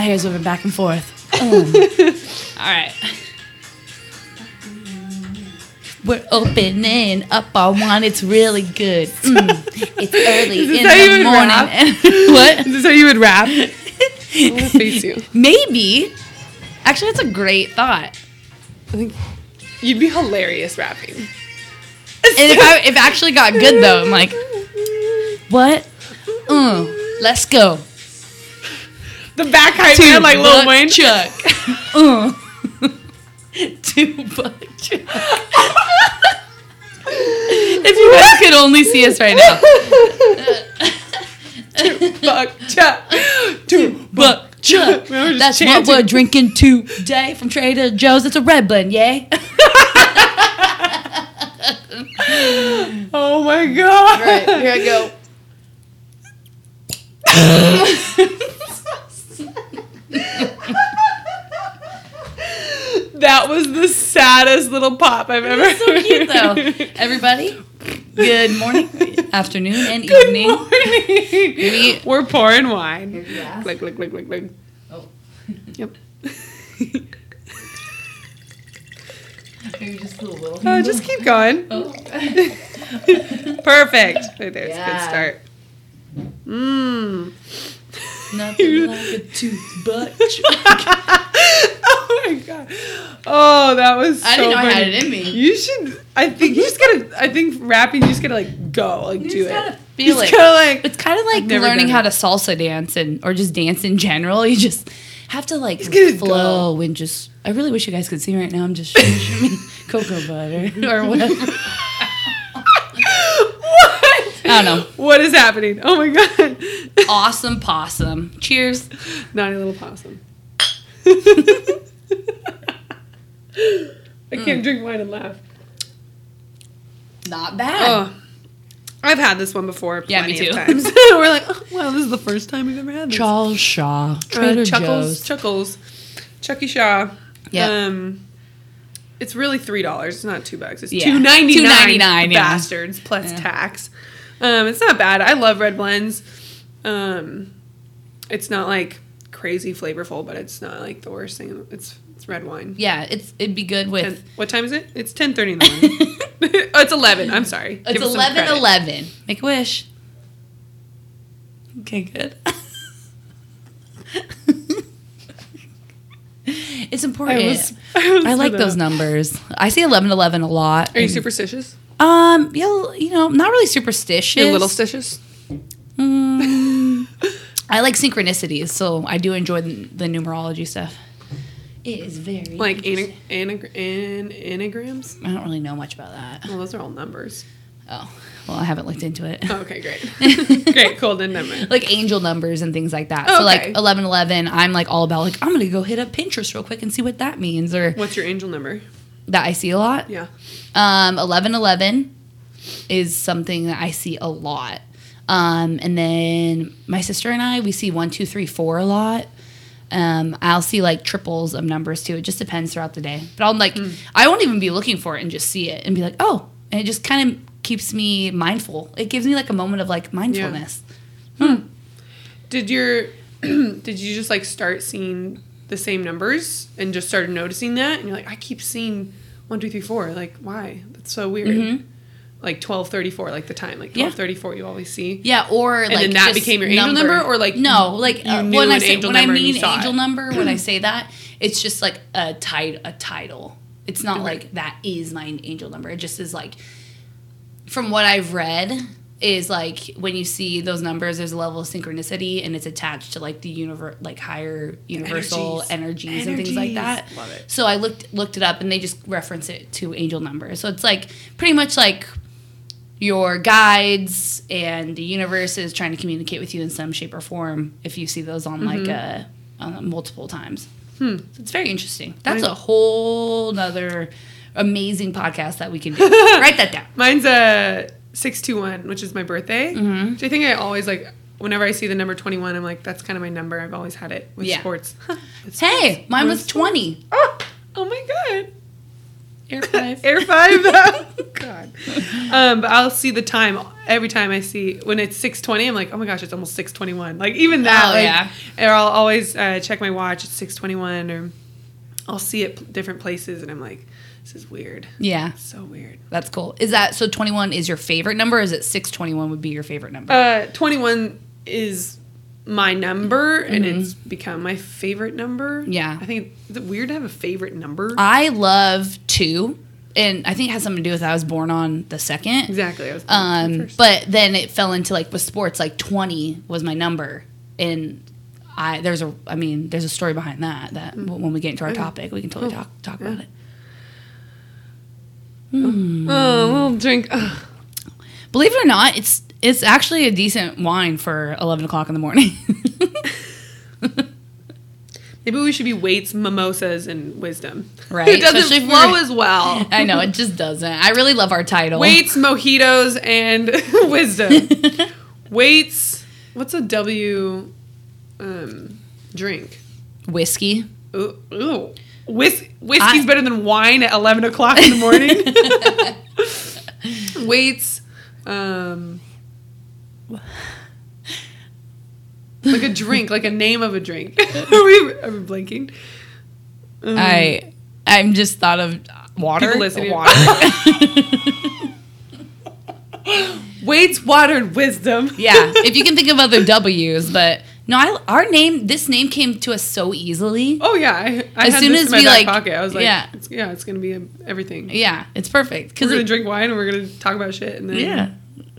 my hair's moving back and forth. Mm. All right. We're opening up our one. It's really good. Mm. It's early in how you the would morning. rap? what? Is this how you would rap? I want to face you. Maybe. Actually, that's a great thought. I think you'd be hilarious rapping. And if I if it actually got good though, I'm like, what? Mm, let's go. The back hype man like Lil Wayne. Chuck. uh. Two buck chuck. if you guys could only see us right now. Two Buck chuck. Two Buck chuck. We were just That's chanting. what we're drinking today from Trader Joe's. It's a red blend, yay. Oh my god. Alright, here I go. That was the saddest little pop I've ever so cute though. Everybody, good morning, afternoon, and Good evening. morning. We're pouring wine. Click, click, click, click, click. Oh. Yep. Maybe just a little. Oh, just keep going. Oh. Perfect. Right there. It's a good start. Mmm. Nothing like a tooth oh my god. Oh, that was. I didn't so know I had it in me. You should. I think you just gotta. I think rapping. You just gotta like go, like You do it. gotta feel it. gotta like. It's kind of like learning how to salsa dance and or just dance in general. You just have to like flow and just. I really wish you guys could see me right now. I'm just shimmy cocoa butter or whatever. what? I don't know. What is happening? Oh my god. Awesome possum. Cheers. Naughty little possum. I can't drink wine and laugh. Not bad. Oh, I've had this one before. Yeah, me plenty of too. times. We're like, oh, wow, this is the first time we've ever had this. Charles Shaw. Uh, Trader Chuckles, Joe's. Chuckles, Chucky Shaw. Yep. Um, it's really three dollars. It's not two bucks. It's Yeah. two ninety nine. $2.99, yeah. Bastards plus Yeah. tax. Um, it's not bad. I love red blends. Um, it's not like crazy flavorful, but it's not like the worst thing. It's it's red wine. Yeah, it's it'd be good with. And what time is it? It's ten thirty morning. oh, it's eleven. I'm sorry. It's Give us some 11 11. Make a wish. Okay, good. it's important. I I, was- I like those numbers. I see 11 11 a lot. Are you superstitious? Um, yeah, you know, not really superstitious. You're little stitious. Mm, I like synchronicities, so I do enjoy the, the numerology stuff. It is very Like interesting. ana- anag- an- anagrams. I don't really know much about that. Well, those are all numbers. Oh, well, I haven't looked into it. Oh, okay, great. great, cool. Then never mind. like angel numbers and things like that. Oh, So like okay. eleven eleven, I'm like all about like I'm gonna go hit up Pinterest real quick and see what that means or What's your angel number? that I see a lot. Yeah. Um, eleven eleven is something that I see a lot. Um, and then my sister and I we see one two three four a lot. Um, I'll see like triples of numbers too. It just depends throughout the day. But I'm like, Hmm. I won't even be looking for it and just see it and be like, oh, and it just kind of keeps me mindful. It gives me like a moment of like mindfulness. Did your did you just like start seeing the same numbers and just started noticing that and you're like, I keep seeing one, two, three, four. Like, why? That's so weird. Like twelve thirty four, like the time. Like Mm-hmm. Yeah. twelve thirty four you always see. Yeah, or like then that became your angel number, or, like, no, like you uh, knew when I an say when I and mean angel it. number, when I say that, it's just like a tit- a title. It's not Right. like that is my angel number. It just is like from what I've read is like when you see those numbers, there's a level of synchronicity and it's attached to like the universe, like higher universal Energies. energies, and things like that. Love it. So I looked looked it up and they just reference it to angel numbers. So it's like pretty much like your guides and the universe is trying to communicate with you in some shape or form if you see those on like uh, uh, multiple times. Hmm. So it's very interesting. That's a whole nother amazing podcast that we can do. Write that down. Mine's a six two one, which is my birthday. Mhm. Which I think I always like whenever I see the number twenty one, I'm like, that's kind of my number. I've always had it with Yeah. sports. Hey, sports. mine was 20. Oh, oh my god. Air five. Air five. oh, God. Um, but I'll see the time every time I see when it's six twenty. I'm like, oh my gosh, it's almost six twenty one. Like even that. Oh, like, yeah. Or I'll always uh, check my watch. It's six twenty one, or I'll see it p- different places, and I'm like, this is weird. Yeah, So weird. that's cool. Is that so? Twenty one is your favorite number? Or is it six twenty one would be your favorite number? Uh, twenty one is my number, and it's become my favorite number. Mm-hmm. Yeah. I think is it weird to have a favorite number? I love two, and I think it has something to do with I was born on the second. exactly. I was Um, but then it fell into like with sports, like twenty was my number, and I there's a I mean there's a story behind that that Mm. when we get into our topic we can totally talk talk about it. oh, a little drink. Ugh. Believe it or not, it's it's actually a decent wine for eleven o'clock in the morning. Maybe we should be weights, mimosas, and wisdom. Right, It doesn't especially flow as well. I know it just doesn't. I really love our title. Weights, mojitos, and wisdom. Weights. What's a W um, drink? whiskey. Ooh, ooh. Whis- whiskey's I- better than wine at 11 o'clock in the morning. Weights. Um, like a drink, like a name of a drink. are, we, are we blinking? Um, I I'm just thought of water. People listening. Water. Weights, water, and wisdom. yeah, if you can think of other W's, but no, I, our name, this name came to us so easily. Oh yeah, I, I As soon as we, like- pocket. I was like, yeah. it's, yeah, it's gonna be a, everything. Yeah, it's perfect because We're gonna drink wine and we're gonna talk about shit, and then yeah,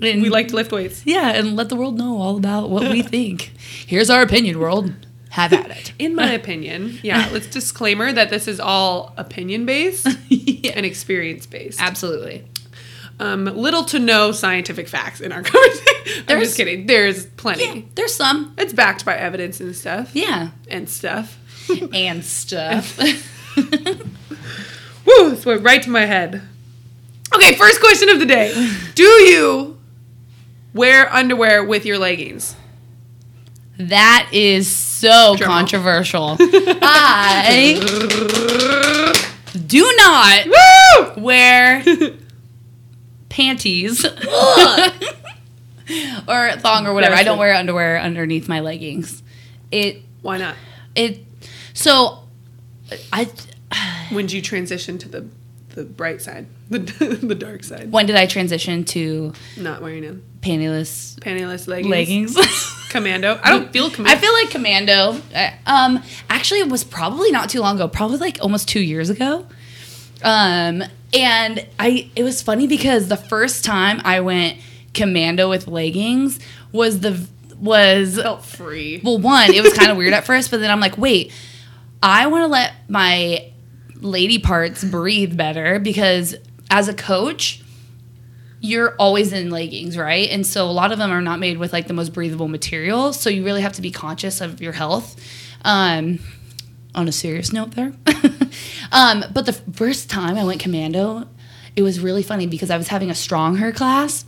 and we like to lift weights. yeah, and let the world know all about what we think. Here's our opinion, world. Have at it. In my opinion, yeah. Let's disclaimer that this is all opinion based yeah, and experience based. absolutely. Um, little to no scientific facts in our conversation. I'm just kidding. There's plenty. Yeah, there's some. It's backed by evidence and stuff. Yeah, And stuff. and stuff. Woo! This went right to my head. Okay, first question of the day. Do you wear underwear with your leggings? that is so Drum controversial. I do not Woo! wear panties or thong or whatever. I don't wear underwear underneath my leggings. It Why not? it so I When did you transition to the the bright side, the the dark side? when did I transition to Not wearing a pantyless pantyless leggings. leggings? Commando. I don't feel commando. I feel like commando. Um, actually, it was probably not too long ago. Probably like almost two years ago. Um, and I it was funny because the first time I went commando with leggings was the was felt free. well one it was kind of weird at first, but then I'm like, wait, I want to let my lady parts breathe better because as a coach you're always in leggings, right? And so a lot of them are not made with like the most breathable material. So you really have to be conscious of your health. Um, on a serious note, there. um, but the first time I went commando, it was really funny because I was having a strong her class.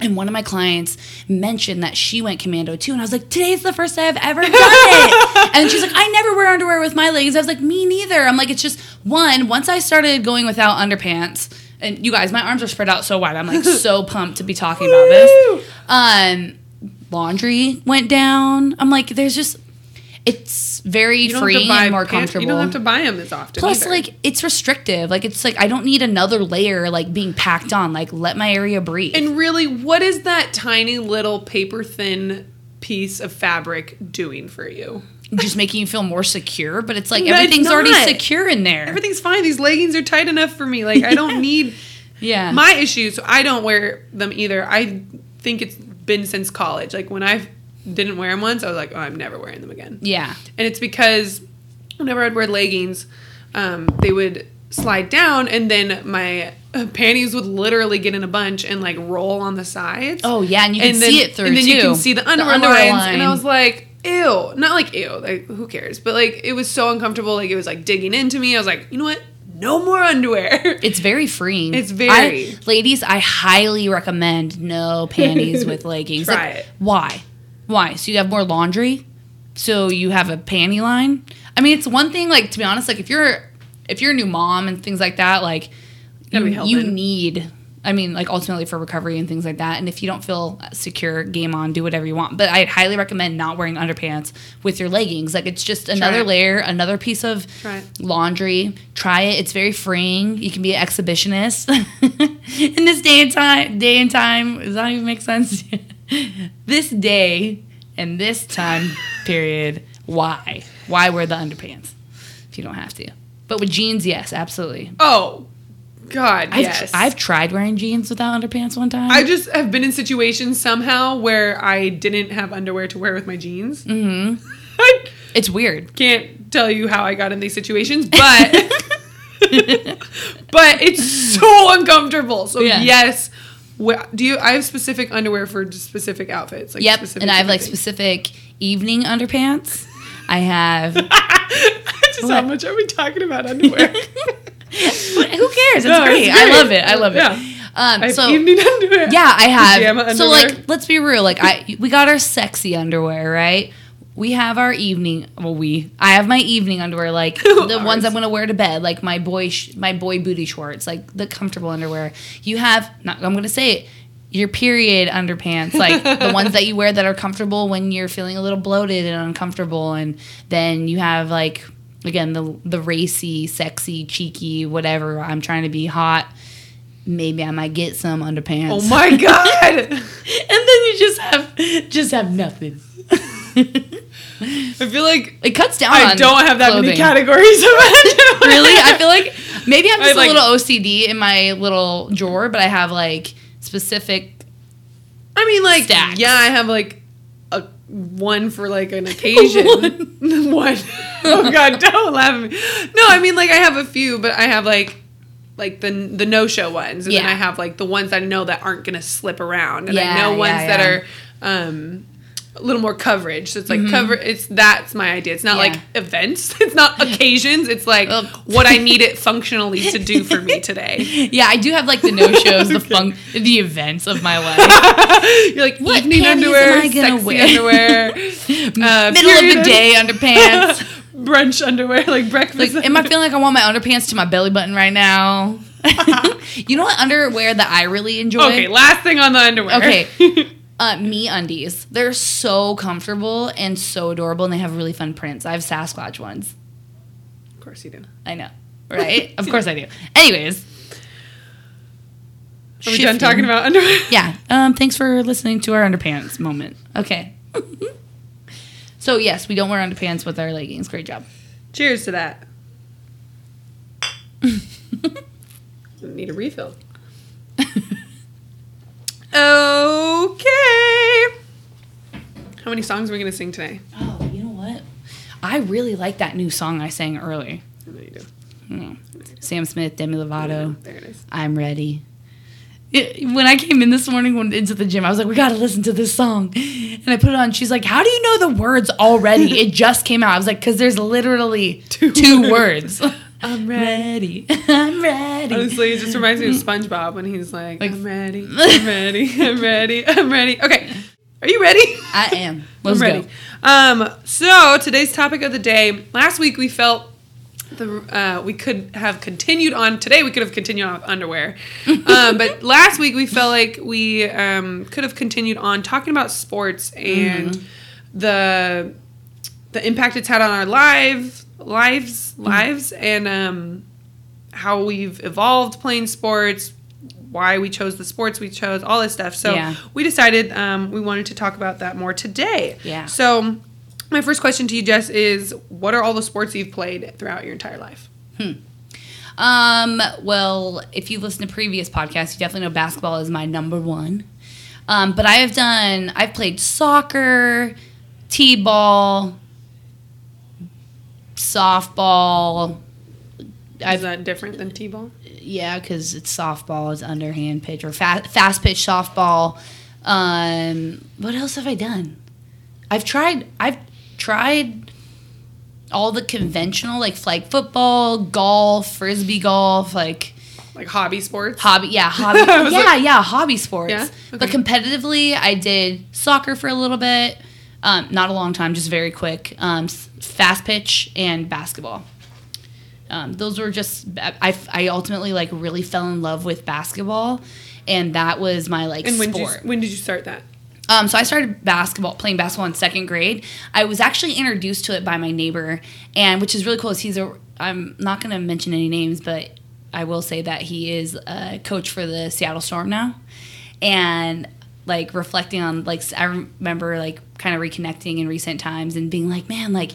And one of my clients mentioned that she went commando too. And I was like, today's the first day I've ever done it. and she's like, I never wear underwear with my leggings. I was like, me neither. I'm like, it's just one, once I started going without underpants, and you guys, my arms are spread out so wide. I'm like so pumped to be talking about this. Um, laundry went down. I'm like, there's just, it's very free and more comfortable. You don't have to buy them as often. Plus, either. like, it's restrictive. Like, it's like I don't need another layer like being packed on. Like, let my area breathe. And really, what is that tiny little paper thin piece of fabric doing for you? Just making you feel more secure. But it's like No, it's everything's already secure in there. Everything's fine. These leggings are tight enough for me. Like I don't need yeah. my issues. I don't wear them either. I think it's been since college. Like when I didn't wear them once, I was like, oh, I'm never wearing them again. yeah. And it's because whenever I'd wear leggings, um, they would slide down, and then my uh, panties would literally get in a bunch and like roll on the sides. Oh yeah, and you can and then, see it through and then too. you can see the underwear, underwear lines, line. and I was like, ew, not like ew, like who cares? But like it was so uncomfortable, like it was like digging into me. I was like, you know what? No more underwear. It's very freeing. It's very- I, ladies, I highly recommend no panties with leggings. Try Like, it. Why? Why? So you have more laundry? So you have a panty line? I mean, it's one thing like to be honest, like if you're if you're a new mom and things like that, like you, you need i mean like ultimately for recovery and things like that. And if you don't feel secure game on do whatever you want. But i highly recommend not wearing underpants with your leggings. Like it's just another it. layer another piece of Try laundry. Try it. It's very freeing. You can be an exhibitionist. In this day and time day and time does that even make sense? This day and this time period why? Why wear the underpants if you don't have to? But with jeans yes absolutely. Oh, God, I've, yes. I've tried wearing jeans without underpants one time. I just have been in situations somehow where I didn't have underwear to wear with my jeans. Mm-hmm. I it's weird. can't tell you how I got in these situations, but but it's so uncomfortable. So Yeah. yes, do you? I have specific underwear for specific outfits. Like Yep, specific and I have like things. specific evening underpants. I have. Just how much are we talking about underwear? Who cares? It's No, great. it's I love it. I love it. Yeah. Um, I have so evening underwear. yeah, I have. So like, let's be real. Like, I we got our sexy underwear, right? We have our evening. Well, we. I have my evening underwear, like the ones I'm gonna wear to bed, like my boy, sh- my boy booty shorts, like the comfortable underwear. You have. Not. I'm gonna say it. Your period underpants, like the ones that you wear that are comfortable when you're feeling a little bloated and uncomfortable, and then you have like again the the racy, sexy, cheeky, whatever. I'm trying to be hot. Maybe I might get some underpants Oh my god. and then you just have just have nothing. I feel like It cuts down. I on don't have that many categories. Really, I feel like maybe I'm I just like- a little OCD in my little drawer, but I have like specific. I mean, like, Stacks. yeah, I have like one for like an occasion. one. Oh God, don't laugh at me. No, I mean, like, I have a few, but I have like, like the the no show ones, and then I have like the ones I know that aren't gonna slip around, and I know ones yeah, that are um a little more coverage. So it's like cover. It's that's my idea. It's not Mm-hmm. Yeah. like events. It's not occasions. It's like what I need it functionally to do for me today. Yeah, I do have like the no shows, the fun, the events of my life. You're like What evening underwear, am I gonna sexy wear? underwear, uh, Middle of the day underpants. brunch underwear, like breakfast. Like, am I feeling like I want my underpants to my belly button right now? you know what underwear that I really enjoy? okay, last thing on the underwear. Okay. Uh, MeUndies. They're so comfortable and so adorable, and they have really fun prints. I have Sasquatch ones. of course you do. I know, right? of course I do. Anyways, Are we done talking about underwear? Yeah. Um. Thanks for listening to our underpants moment. Okay. so yes, we don't wear underpants with our leggings. Great job. Cheers to that. Need a refill. okay. How many songs are we gonna sing today? Oh, you know what? I really like that new song I sang early. I know you do. Hmm. Sam Smith, Demi Lovato. There it is. I'm ready. It- when I came in this morning when, into the gym, I was like, we got to listen to this song. And I put it on. She's like, how do you know the words already? it just came out. I was like, because there's literally two, Two words. I'm ready. I'm ready. Honestly, it just reminds me of SpongeBob when he's like, Like- I'm ready, I'm ready, I'm ready, I'm ready. Okay, are you ready? I am. Let's I'm ready. go. Um, so today's topic of the day. Last week we felt the uh, we could have continued on. Today we could have continued on with underwear, um, but last week we felt like we um, could have continued on talking about sports and the the impact it's had on our lives, lives, lives, and um, how we've evolved playing sports, why we chose the sports we chose, all this stuff. So Yeah. we decided um, we wanted to talk about that more today. Yeah. So my first question to you, Jess, is what are all the sports you've played throughout your entire life? Hmm. Um, well, if you listen to previous podcasts, you definitely know basketball is my number one. Um, but I have done, I've played soccer, t ball, softball. Is I've, that different than t-ball? Yeah, because it's softball, it's underhand pitch or fa- fast pitch softball. Um, what else have I done? I've tried, I've tried all the conventional, like flag football, golf, frisbee golf, like Like hobby sports? hobby yeah hobby yeah like- yeah hobby sports Yeah? but competitively i did soccer for a little bit um, not a long time just very quick um, fast pitch and basketball um, those were just I, I ultimately like really fell in love with basketball, and that was my like And when did you sport. when did you start that? Um, so I started basketball, playing basketball in second grade. I was actually introduced to it by my neighbor, and which is really cool. Is he's a I'm not going to mention any names, but I will say that he is a coach for the Seattle Storm now, and like reflecting on like I remember like kind of reconnecting in recent times and being like, man, like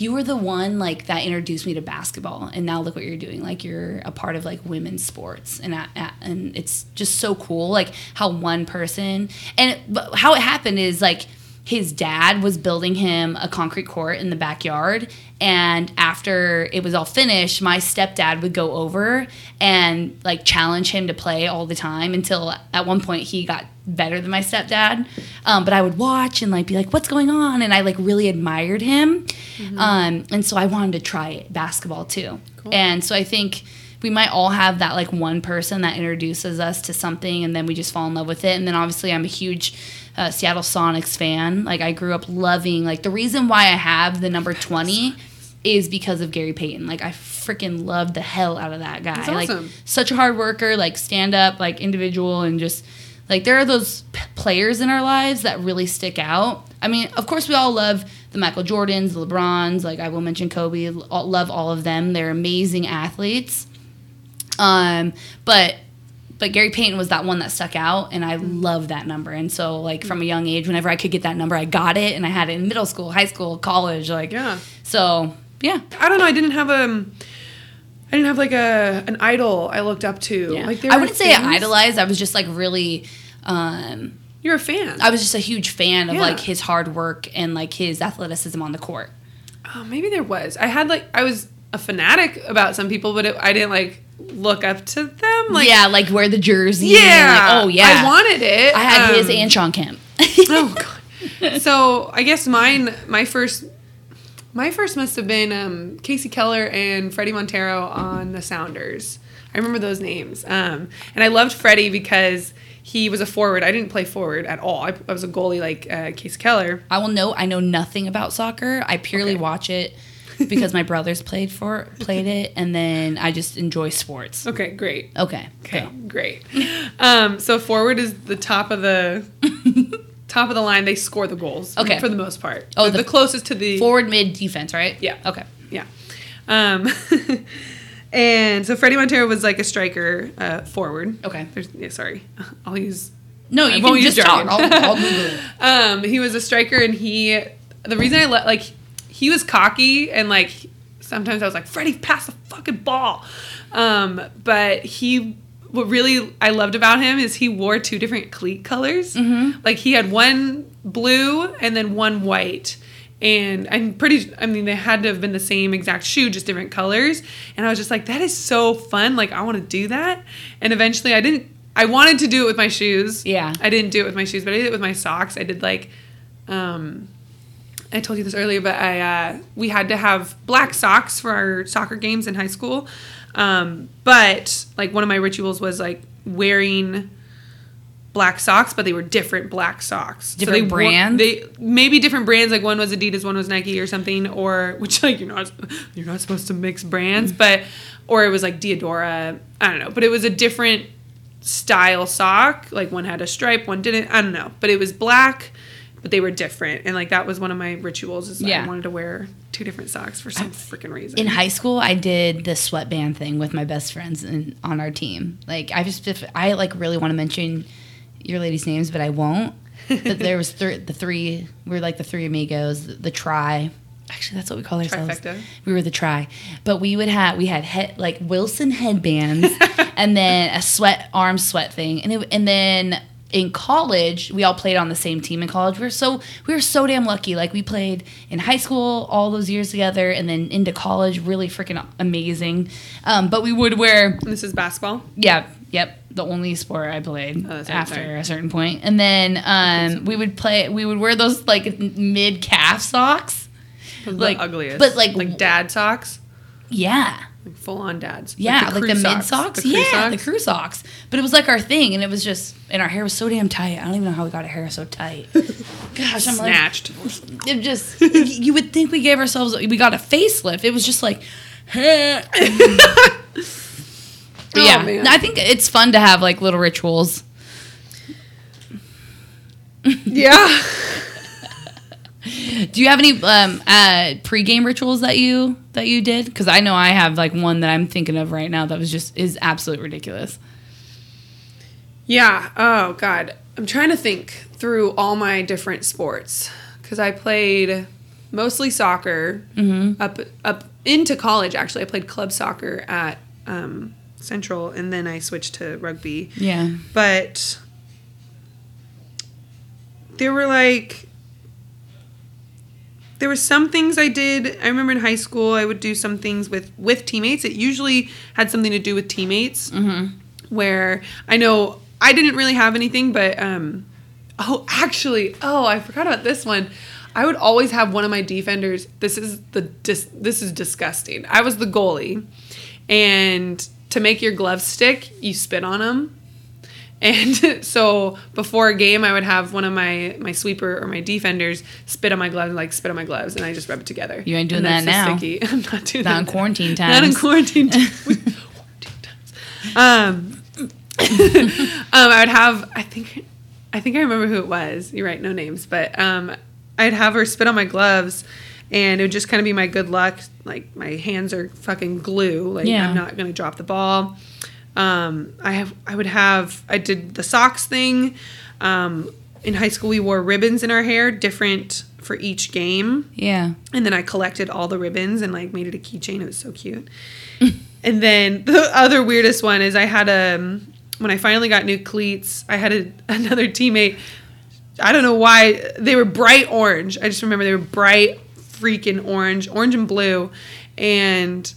you were the one like that introduced me to basketball and now look what you're doing. Like you're a part of like women's sports and and it's just so cool like how one person and it, how it happened is like his dad was building him a concrete court in the backyard. And after it was all finished my stepdad would go over and like challenge him to play all the time until at one point he got better than my stepdad. Um, but i would watch and like be like what's going on? And i like really admired him. Um, and so i wanted to try basketball too. And so i think we might all have that like one person that introduces us to something and then we just fall in love with it. And then obviously i'm a huge uh, seattle sonics fan. Like i grew up loving like the reason why i have the number 20 is because of gary payton. Like i freaking loved the hell out of that guy. That's like such a hard worker like stand up like individual and just like there are those p- players in our lives that really stick out. I mean of course we all love the michael jordans the lebrons like i will mention kobe all- love all of them. They're amazing athletes. Um, but but Gary Payton was that one that stuck out, and I love that number. And so, like from a young age, whenever I could get that number, I got it, and I had it in middle school, high school, college. Like, Yeah. So yeah, I don't know. I didn't have a. I didn't have like a an idol I looked up to. yeah. Like there I wouldn't say I idolized. I was just like really. Um, You're a fan. I was just a huge fan of Yeah. like his hard work and like his athleticism on the court. oh, maybe there was. I had like I was a fanatic about some people, but it, I didn't like look up to them. Like yeah, like wear the jersey. yeah. like, oh yeah. I wanted it. I had his Um, and Shawn Kemp. oh god. So I guess mine, my first, my first must have been um, Kasey Keller and Fredy Montero on the Sounders. I remember those names, um, and I loved Fredy because he was a forward. I didn't play forward at all. I, I was a goalie like uh, Kasey Keller. I will note I know nothing about soccer. I purely Okay. watch it because my brothers played for played it, and then I just enjoy sports. Okay, great. Okay. Okay, go. great. Um, so forward is the top of the top of the line. They score the goals. Okay. for the most part. Oh, the, the- closest to the Forward, mid, defense, right? Yeah. Okay. Yeah. Um, and so Fredy Montero was like a striker uh, forward. Okay. There's, yeah, sorry. I'll use. No, I you won't can use just talk. I'll, I'll. Um, he was a striker, and he. The reason I let like he was cocky, and like sometimes I was like Fredy, pass the fucking ball. Um, but he. What really I loved about him is he wore two different cleat colors. Mm-hmm. Like he had one blue and then one white. And I'm pretty, I mean, they had to have been the same exact shoe, just different colors. And I was just like, that is so fun. Like, I want to do that. And eventually I didn't, I wanted to do it with my shoes. Yeah. I didn't do it with my shoes, but I did it with my socks. I did like, um, I told you this earlier, but I uh, we had to have black socks for our soccer games in high school. Um, but like one of my rituals was like wearing black socks, but they were different black socks. Different they wa- brands? They maybe different brands. Like one was Adidas, one was Nike or something, or which like you're not you're not supposed to mix brands, but or it was like Diadora. I don't know, but it was a different style sock. Like one had a stripe, one didn't. I don't know, but it was black, but they were different, and like that was one of my rituals. Is Yeah. I wanted to wear two different socks for some freaking reason. In high school, I did the sweatband thing with my best friends in, on our team. Like, I just, I like really want to mention your ladies' names, but I won't. But there was th- the three. We were like the three amigos, the, the try. Actually, that's what we call ourselves. Trifecta. We were the try, but we would have we had head, like Wilson headbands, and then a sweat arm sweat thing, and it, and then in college we all played on the same team in college. We were so we were so damn lucky. Like we played in high school all those years together, and then into college, really freaking amazing. Um, but we would wear And this is basketball. yeah, yep. The only sport I played Oh, after sorry. a certain point, and then um, we would play. We would wear those like mid calf socks. The Like, ugliest, but, like, like dad socks, Yeah, like full on dads. yeah, like the, crew mid socks. The yeah, the crew socks. But it was like our thing, and it was just, and our hair was so damn tight. I don't even know how we got our hair so tight. Gosh, I'm like, snatched. it just you would think we gave ourselves we got a facelift. It was just like oh, yeah, Oh, man. I think it's fun to have like little rituals. Yeah. Do you have any um, uh, pregame rituals that you that you did? Because I know I have like one that I'm thinking of right now that was just is absolutely ridiculous. Yeah. Oh God, I'm trying to think through all my different sports because I played mostly soccer up up into college. Actually, I played club soccer at um, Central, and then I switched to rugby. Yeah. But there were like there were some things I did. I remember in high school I would do some things with with teammates. It usually had something to do with teammates. Where I know I didn't really have anything, but um, oh, actually, oh, I forgot about this one. I would always have one of my defenders. This is the dis, this is disgusting. I was the goalie, and to make your gloves stick, you spit on them. And so before a game, I would have one of my my sweeper or my defenders spit on my gloves, like spit on my gloves, and I just rub it together. You ain't doing And that that's now. Sticky. I'm not doing Not that. in quarantine quarantine Not in quarantine times. quarantine times. Um, um, I would have. I think. I think I remember who it was. You're right. No names, but um, I'd have her spit on my gloves. And it would just kind of be my good luck. Like my hands are fucking glue. Like Yeah. I'm not gonna drop the ball. Um, I have I would have I did the socks thing. Um, in high school, we wore ribbons in our hair, different for each game. Yeah. And then I collected all the ribbons and like made it a keychain. It was so cute. and then the other weirdest one is I had a when I finally got new cleats, I had a, another teammate. I don't know why they were bright orange. I just remember they were bright freaking orange, orange and blue, and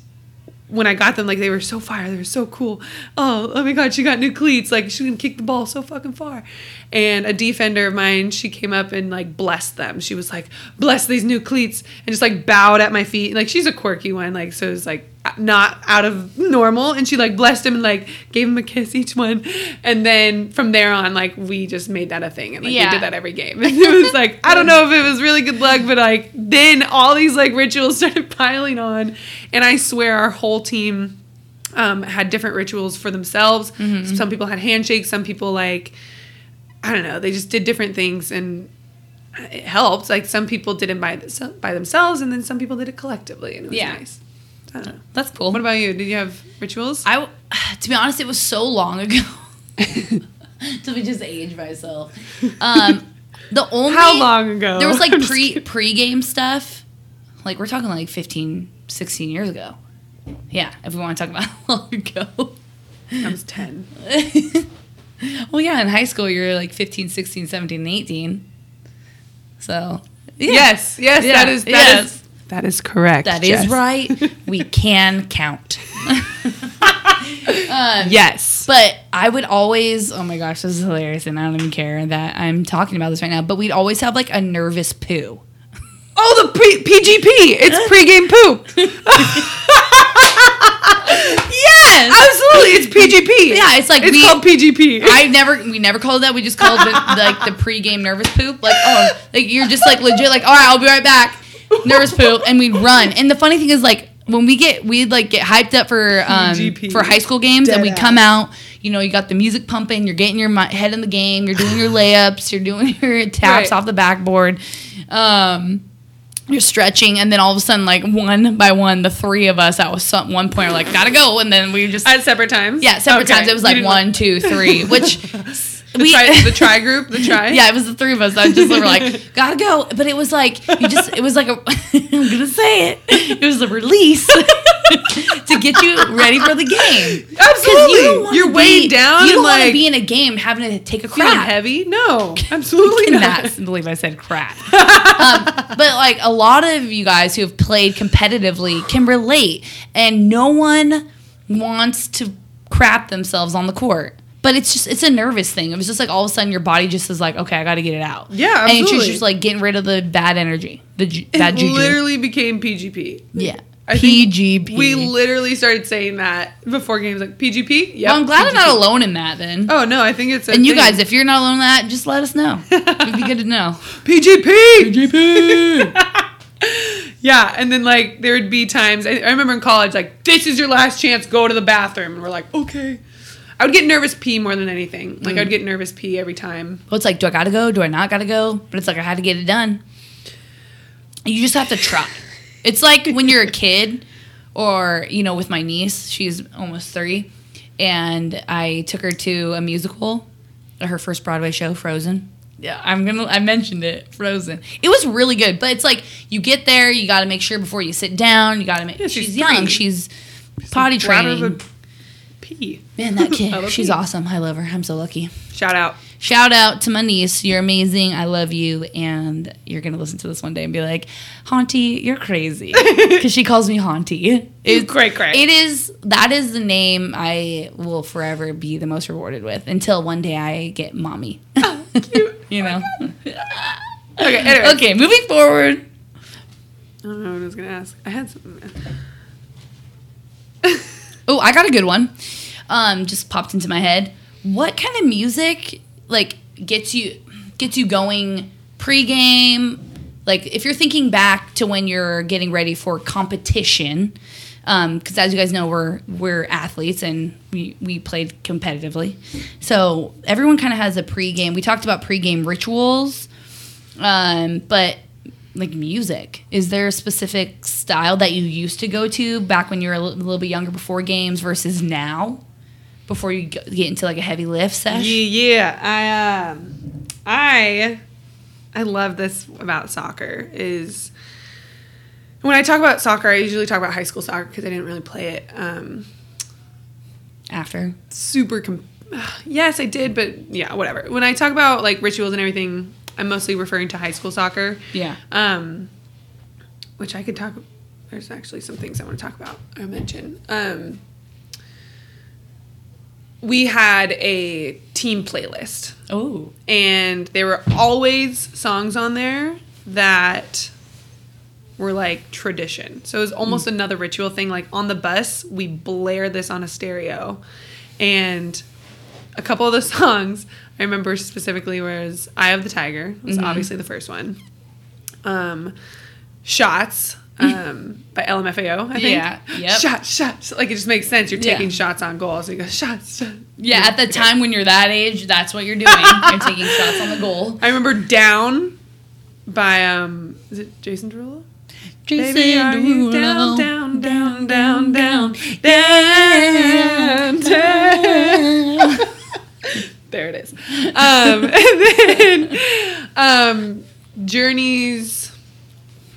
when I got them, like they were so fire, they were so cool. Oh, oh my god, she got new cleats. Like she can kick the ball so fucking far. And a defender of mine, she came up and like blessed them. She was like, bless these new cleats, and just like bowed at my feet. Like she's a quirky one, like so it was like not out of normal. And she like blessed him and like gave him a kiss each one. And then from there on, like we just made that a thing, and like Yeah. we did that every game. And it was like I don't know if it was really good luck, but like then all these like rituals started piling on, and I swear our whole team um, had different rituals for themselves. Mm-hmm. Some people had handshakes. Some people like I don't know. They just did different things, and it helped. Like some people did it by by themselves, and then some people did it collectively, and it was Yeah. nice. I don't know. That's cool. What about you? Did you have rituals? I, to be honest, it was so long ago. to be just age myself. Um, the only How long ago? there was like I'm pre pre-game stuff. Like we're talking like 15, 16 years ago. Yeah, if we want to talk about how long ago. I was ten. well, yeah, in high school you're like 15, 16, 17, and 18. So, yeah. Yes, yes, Yeah, that is that yes. is- that is correct. That is Jess. right. We can count. um, Yes. But I would always, oh my gosh, this is hilarious, and I don't even care that I'm talking about this right now. But we'd always have like a nervous poo. Oh, the pre- PGP. It's pregame poop. Yes, Absolutely, it's PGP. Yeah, it's like it's we- called PGP. I never, we never called that. We just called it like the pregame nervous poop. Like, oh, like you're just like legit, like, all right, I'll be right back. Nervous poop, and we'd run. And the funny thing is, like, when we get, we'd like get hyped up for um PGP. for high school games, and we ass. come out. You know, you got the music pumping. You're getting your mi- head in the game. You're doing your layups. You're doing your taps Right. off the backboard. Um, you're stretching, and then all of a sudden, like one by one, the three of us at some one point are like, gotta go, and then we just At separate times. yeah, separate Okay. times. It was You like didn't one, two, three, which The, we tri, the tri group, the tri. yeah, it was the three of us. I just were like, gotta go. But it was like you just it was like a I'm gonna say it. It was a release to get you ready for the game. Absolutely. You're be- weighed down You don't want to like- be in a game having to take a crap. heavy? No, absolutely not. Cannot believe I said crap. um, but like a lot of you guys who have played competitively can relate, and no one wants to crap themselves on the court. But it's just it's a nervous thing. It was just like all of a sudden your body just is like, okay, I got to get it out. Yeah, absolutely. and it's absolutely. just like getting rid of the bad energy, the ju- It bad juju. literally became PGP. yeah, I PGP. We literally started saying that before games, like PGP. Yeah, well, I'm glad I'm not alone in that then. Oh no, I think it's. A and you guys, if you're not alone in that, just let us know. It'd be good to know. PGP. PGP. Yeah, and then like there would be times I, I remember in college like this is your last chance, go to the bathroom, and we're like okay. I would get nervous pee more than anything. Like mm. I'd get nervous pee every time. Well, it's like, do I gotta go? Do I not gotta go? But it's like I had to get it done. You just have to try. It's like when you're a kid, or you know, with my niece, she's almost three, and I took her to a musical, her first Broadway show, Frozen. Yeah, I'm gonna. I mentioned it, Frozen. It was really good, but it's like you get there, you got to make sure before you sit down. You got to make. Yeah, she's, she's young. She's potty training. Pee. Man, that kid, she's awesome. I love her. I'm so lucky. Shout out. Shout out to my niece. You're amazing. I love you. And you're going to listen to this one day and be like, Haunty, you're crazy. Because she calls me Haunty. It's Great, great. It is, that is the name I will forever be the most rewarded with until one day I get mommy. Oh, you oh know? Okay, anyway. okay, moving forward. I don't know what I was gonna ask. I had something. Oh, I got a good one. Um, just popped into my head. What kind of music like gets you gets you going pregame? Like if you're thinking back to when you're getting ready for competition, because as you guys know, we're we're athletes and we we played competitively. So everyone kind of has a pregame. We talked about pregame rituals, um, but like music is there a specific style that you used to go to back when you were a li- little bit younger before games versus now before you get into like a heavy lift session? Yeah, I um, I I love this about soccer is when I talk about soccer, I usually talk about high school soccer because I didn't really play it. Um, after super. Com- yes, I did, but yeah, whatever. When I talk about like rituals and everything, I'm mostly referring to high school soccer. yeah Um, which I could talk. There's actually some things I want to talk about. I mention. Um, we had a team playlist, oh and there were always songs on there that were like tradition. So it was almost another ritual thing. Like on the bus, we blare this on a stereo, and a couple of the songs I remember specifically was "Eye of the Tiger" was obviously the first one. Um, "Shots" um, by LMFAO. I think. Yeah, yep. Shots, shots. Like it just makes sense. You're Yeah. taking shots on goal, so you go shots. shots. yeah at the Okay. time when you're that age that's what you're doing you're taking shots on the goal I remember "Down" by um, is it Jason Derulo? Baby, are you down, down, down, down, down, down, down? There it is. Um, and then um, Journeys.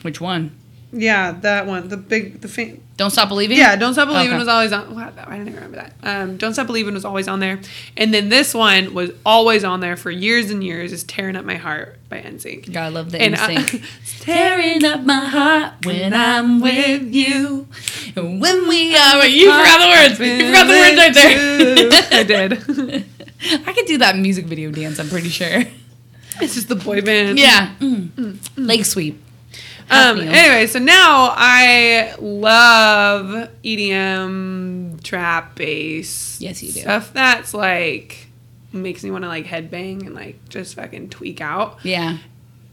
which one Yeah, that one. The big, the fa- don't stop believing yeah. Don't stop believing Okay. was always on. Wow, I didn't remember that. Um, Don't stop believing was always on there, and then this one was always on there for years and years. Is tearing up my heart by NSYNC. gotta love the And I- tearing up my heart when I'm with you and when we are you forgot the words you forgot the words right there I did. I could do that music video dance. I'm pretty sure. it's just the boy band. Yeah, mm. leg sweep. Um. Anyway, so now I love EDM, trap, bass. Yes, you do. Stuff that's like makes me want to like headbang and like just fucking tweak out. Yeah,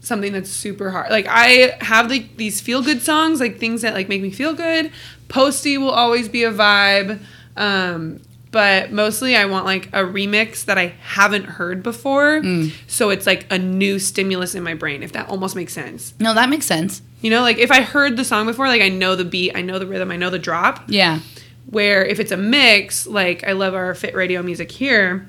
Something that's super hard. Like I have like these feel good songs, like things that like make me feel good. Posty will always be a vibe. Um, but mostly I want like a remix that I haven't heard before. Mm. So it's like a new stimulus in my brain, if that almost makes sense. no, that makes sense. You know, like if I heard the song before, like I know the beat, I know the rhythm, I know the drop. Yeah, Where if it's a mix, like I love our fit radio music here.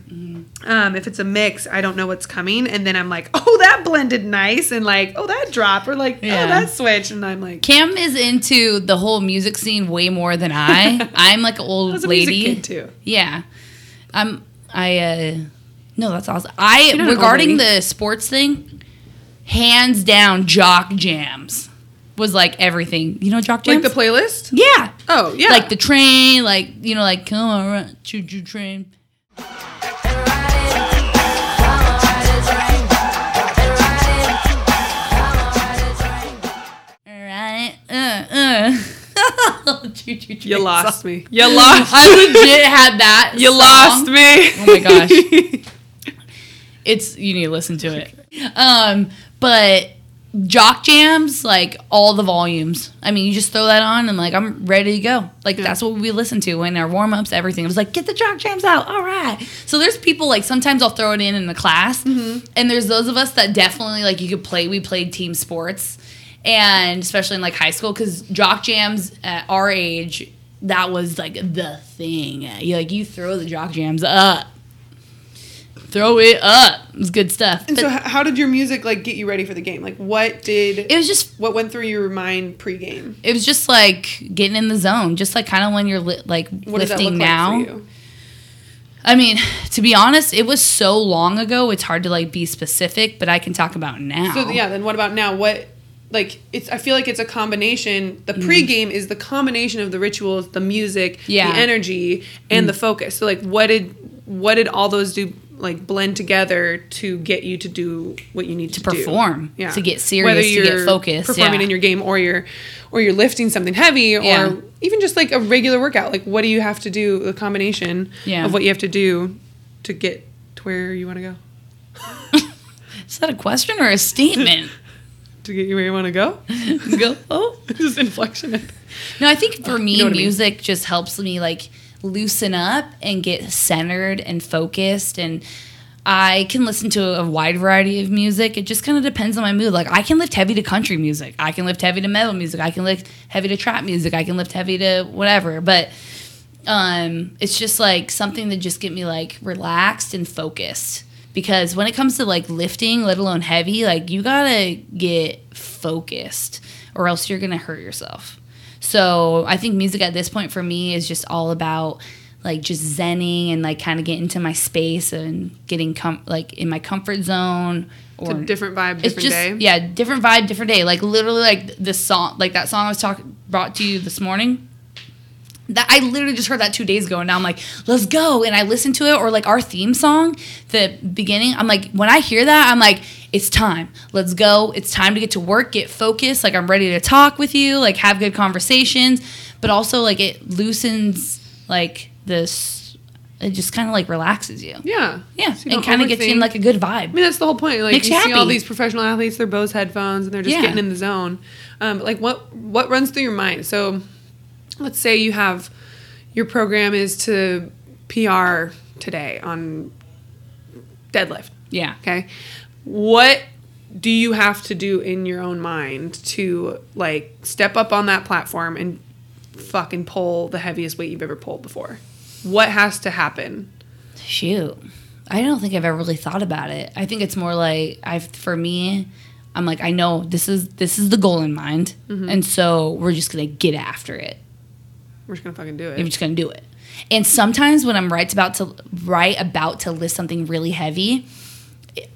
Um, if it's a mix, I don't know what's coming, and then I'm like, oh, that blended nice, and like, oh, that drop, or like, Yeah. oh, that switch, and I'm like, Cam is into the whole music scene way more than I. I'm like an old lady. too. Yeah, I'm. I. uh No, that's awesome. I You're not an old regarding the sports thing, hands down, jock jams was like everything. You know, jock jams. Like the playlist? yeah. Oh, yeah. Like the train, like you know, like come on, run, choo choo train. Alright, uh, uh. Choo choo you lost song. me. You lost. I legit had that. you song. lost me. Oh my gosh. It's you need to listen to it. Um, but jock jams, like all the volumes. I mean, you just throw that on and like I'm ready to go. Like that's what we listen to in our warm ups, everything. It was like get the jock jams out. All right. So there's people like sometimes I'll throw it in in the class, mm-hmm. and there's those of us that definitely like you could play. We played team sports, and especially in like high school because jock jams at our age. That was like the thing. You like you throw the jock jams up, throw it up. It was good stuff. And But so, how did your music like get you ready for the game? Like, what did it was just what went through your mind pregame? it was just like getting in the zone, just like kind of when you're li- like What lifting now. like for you? I mean, to be honest, it was so long ago. It's hard to like be specific, but I can talk about now. So yeah, then what about now? What like it's? I feel like it's a combination. The mm-hmm. pregame is the combination of the rituals, the music, Yeah. the energy, and the mm. focus. So like, what did what did all those do? Like blend together to get you to do what you need to, do. perform, to get serious, Whether to get you're focused, performing yeah. in your game, or you're or you're lifting something heavy, or Yeah. even just like a regular workout. Like, what do you have to do? The combination Yeah. of what you have to do to get to where you want to go. Is that a question or a statement? To get you where you want to go. Go. Oh. just inflection. No, I think for me, you know what I mean. music just helps me like loosen up and get centered and focused. And I can listen to a wide variety of music. It just kind of depends on my mood. Like I can lift heavy to country music. I can lift heavy to metal music. I can lift heavy to trap music. I can lift heavy to whatever. But um, it's just like something that just get me like relaxed and focused. Because when it comes to like lifting, let alone heavy, like you gotta get focused or else you're gonna hurt yourself. So I think music at this point for me is just all about like just zenning and like kind of getting into my space and getting com- like in my comfort zone. Or It's a different vibe, it's different just day. yeah, different vibe, different day. Like literally, like this song, like that song I was talking brought to you this morning. That I literally just heard that two days ago, and now I'm like, let's go. And I listen to it, or like our theme song, the beginning. I'm like, when I hear that, I'm like, it's time. Let's go. It's time to get to work, get focused. Like I'm ready to talk with you, like have good conversations, but also like it loosens like this. It just kind of like relaxes you. Yeah. Yeah, So and kind of gets you in like a good vibe. I mean, that's the whole point. Like Makes you you see all these professional athletes, they're Bose headphones, and they're just Yeah. getting in the zone. Um, like what what runs through your mind? So, let's say you have your program is to PR today on deadlift. Yeah. Okay, what do you have to do in your own mind to like step up on that platform and fucking pull the heaviest weight you've ever pulled before? What has to happen? Shoot. I don't think I've ever really thought about it. I think it's more like I for me, I'm like I know this is this is the goal in mind, Mm-hmm. and so we're just gonna get after it. We're just gonna fucking do it. We're just gonna do it. And sometimes when I'm right about to right about to list something really heavy,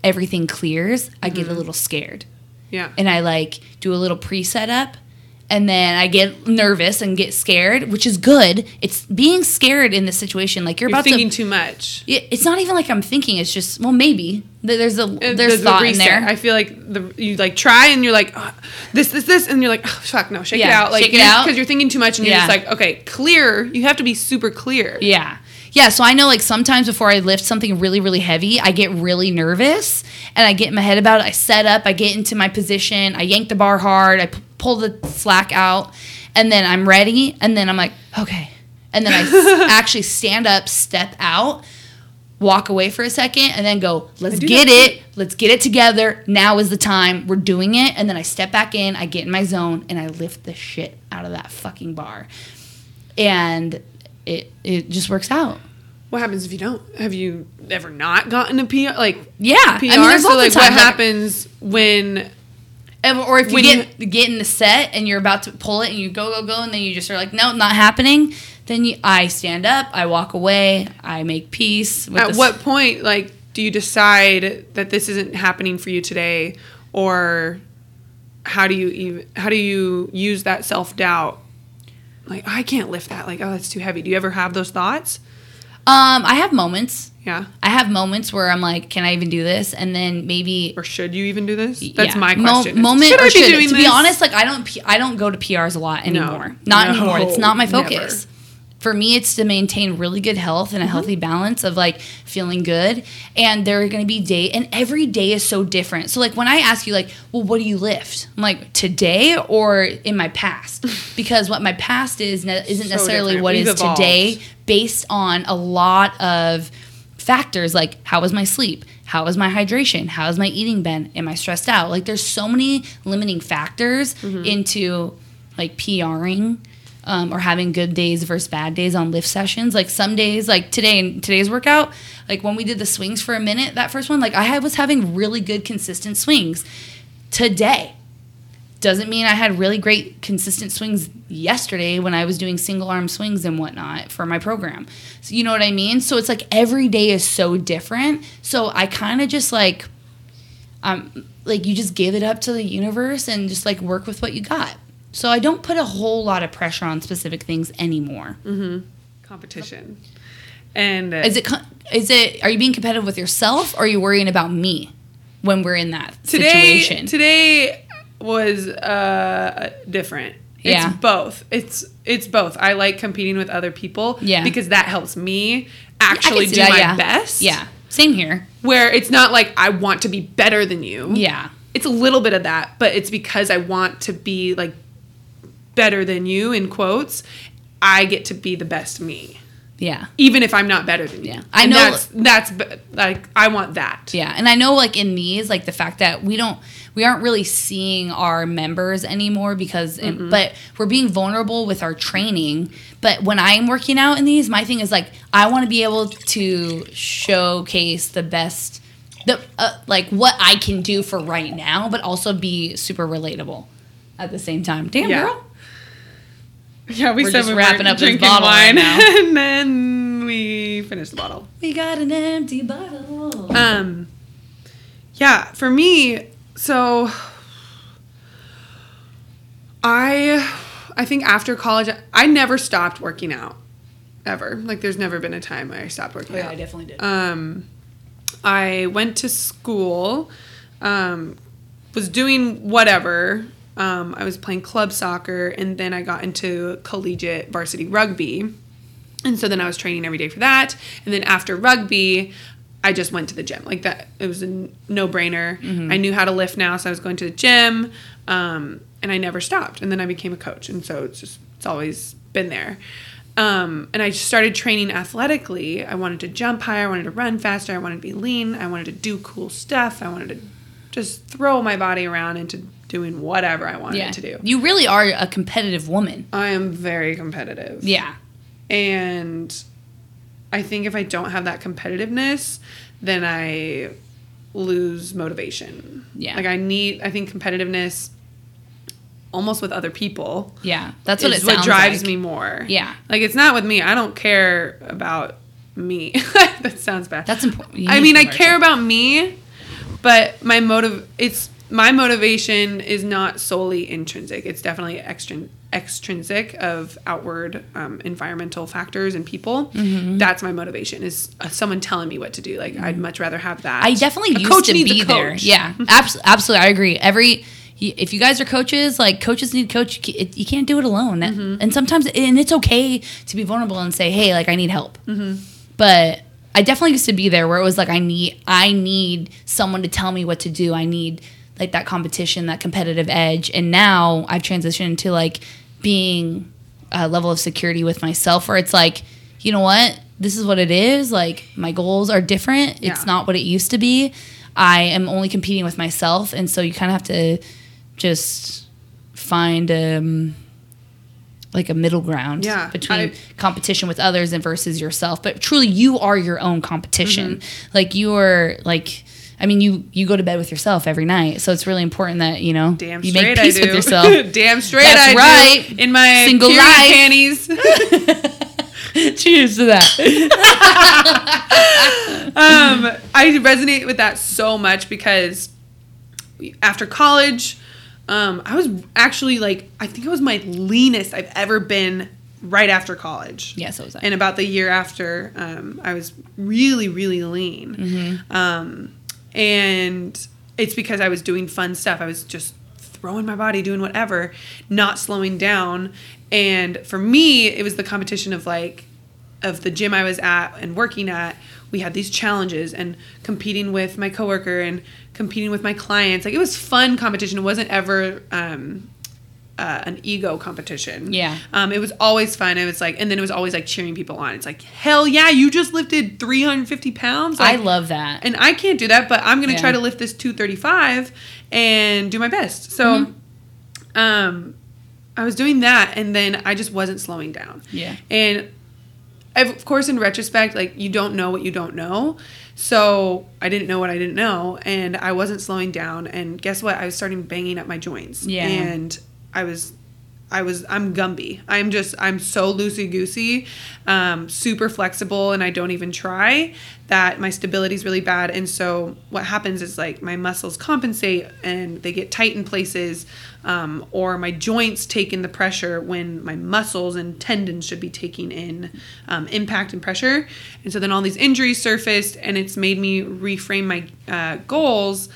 everything clears. I Mm-hmm. get a little scared, Yeah. and I like do a little pre setup. And then I get nervous and get scared, which is good. It's being scared in this situation, like you're, You're about to thinking too much. it- it's not even like I'm thinking. It's just well, maybe there's a there's the- the thought in there. I feel like the you like try and you're like "Ah, this this this and you're like oh, fuck no shake it out like shake it out. because you're thinking too much and you're just like okay clear you have to be super clear yeah, yeah. So I know like sometimes before I lift something really really heavy, I get really nervous and I get in my head about it. I set up, I get into my position, I yank the bar hard, I p- pull the slack out, and then I'm ready. And then I'm like okay, and then I s- actually stand up, step out. Walk away for a second and then go, let's get that it. Let's get it together. Now is the time. We're doing it. And then I step back in, I get in my zone, and I lift the shit out of that fucking bar. And it it just works out. What happens if you don't? Have you ever not gotten a PR like Yeah. PR I mean, there's so like what happens when Or if you get get in the set and you're about to pull it and you go go go and then you just are like no not happening, then you, I stand up, I walk away, I make peace. With at the s- what point like do you decide that this isn't happening for you today? Or how do you even how do you use that self-doubt? Like oh, I can't lift that. Like oh that's too heavy. Do you ever have those thoughts Um, I have moments. yeah I have moments where I'm like, can I even do this? And then maybe or should you even do this? That's yeah, my question. is, moment should or I be should- doing to this? be honest, like I don't I don't go to PRs a lot anymore. Not No, anymore. It's not my focus. For me, it's to maintain really good health and a healthy balance of like feeling good. And there are going to be day, and every day is so different. So like when I ask you like, well, what do you lift? I'm like today or in my past, because what my past is ne- isn't So necessarily different. what We've is evolved. today, based on a lot of factors like how was my sleep how was my hydration how has my eating been am i stressed out like there's so many limiting factors Mm-hmm. into like PRing um, or having good days versus bad days on lift sessions like some days like today in today's workout like when we did the swings for a minute that first one like i was having really good consistent swings today doesn't mean I had really great consistent swings yesterday when I was doing single arm swings and whatnot for my program. So you know what I mean? So it's like every day is so different. So I kind of just like, um, like you just give it up to the universe and just like work with what you got. So I don't put a whole lot of pressure on specific things anymore. competition. And uh, Is it? Is it? Are you being competitive with yourself, or are you worrying about me when we're in that today situation? today was uh different. Yeah. It's both. It's it's both. I like competing with other people Yeah. because that helps me actually do that, my yeah. best. Yeah, same here. Where it's not like I want to be better than you. Yeah. It's a little bit of that, but it's because I want to be like better than you in quotes. I get to be the best me. Yeah. Even if I'm not better than you. Yeah. I And know- that's that's like I want that. Yeah, and I know like in these, like the fact that we don't, we aren't really seeing our members anymore because, and, but we're being vulnerable with our training. But when I'm working out in these, my thing is like I want to be able to showcase the best, the uh, like what I can do for right now, but also be super relatable at the same time. Damn Yeah. girl. Yeah, we We're said just we wrapping were up this drinking bottle right wine, now. and then we finished the bottle. We got an empty bottle. Um, yeah, for me, so I, I think after college, I never stopped working out, ever. Like, there's never been a time where I stopped working Oh, yeah, out. I definitely did. Um, I went to school, um, was doing whatever. Um, I was playing club soccer, and then I got into collegiate varsity rugby. And so then I was training every day for that. And then after rugby, I just went to the gym. Like that, it was a no brainer. I knew how to lift now, so I was going to the gym. Um, and I never stopped. And then I became a coach. And so it's just, it's always been there. Um, and I started training athletically. I wanted to jump higher. I wanted to run faster. I wanted to be lean. I wanted to do cool stuff. I wanted to just throw my body around into doing whatever I wanted yeah, to do. you really are a competitive woman. I am very competitive. Yeah, And I think if I don't have that competitiveness, then I lose motivation. Yeah. Like I need I think competitiveness almost with other people yeah, that's what is it what drives like. me more. Yeah. Like it's not with me. I don't care about me. that sounds bad. That's important. I mean, I care about me, but my motive it's my motivation is not solely intrinsic. It's definitely extrin- extrinsic of outward um, environmental factors and people. Mm-hmm. That's my motivation is uh, someone telling me what to do. Like I'd much rather have that. I definitely A used to be there. Yeah, absolutely, absolutely. I agree. Every if you guys are coaches, like coaches need coach. You You can't do it alone, Mm-hmm. and sometimes and it's okay to be vulnerable and say, "Hey, like I need help." Mm-hmm. But I definitely used to be there where it was like I need I need someone to tell me what to do. I need like that competition, that competitive edge, and now I've transitioned to like being a level of security with myself where it's like, you know what? This is what it is. Like my goals are different. It's not what it used to be. I am only competing with myself, and so you kind of have to just find um like a middle ground Yeah, between I- competition with others and versus yourself. But truly, you are your own competition. Mm-hmm. Like you are like. I mean, you you go to bed with yourself every night, so it's really important that you know Damn you straight make peace I do. with yourself. Damn straight That's I right. do. In my Single life. panties. Cheers to that. um, I resonate with that so much because after college, um, I was actually like, I think it was my leanest I've ever been right after college. yeah, so was I. And about the year after, um, I was really, really lean. Mm-hmm. Um, and it's because I was doing fun stuff. I was just throwing my body, doing whatever, not slowing down. And for me, it was the competition of like, of the gym I was at and working at. We had these challenges and competing with my coworker and competing with my clients. Like it was fun competition. It wasn't ever um, uh, an ego competition. Yeah. Um, it was always fun. It was like, and then it was always like cheering people on. It's like, hell yeah, you just lifted 350 pounds. I love that. and I can't do that, but I'm gonna Yeah. try to lift this 235 and do my best. So, Mm-hmm. um, I was doing that, and then I just wasn't slowing down. Yeah. And of course, in retrospect, like you don't know what you don't know. So I didn't know what I didn't know, and I wasn't slowing down. And guess what? I was starting banging up my joints. Yeah. And I was, I was, I'm Gumby. I'm just, I'm so loosey goosey, um, super flexible, and I don't even try. That my stability is really bad, and so what happens is like my muscles compensate and they get tight in places, um, or my joints take in the pressure when my muscles and tendons should be taking in um, impact and pressure, and so then all these injuries surfaced, and it's made me reframe my uh, goals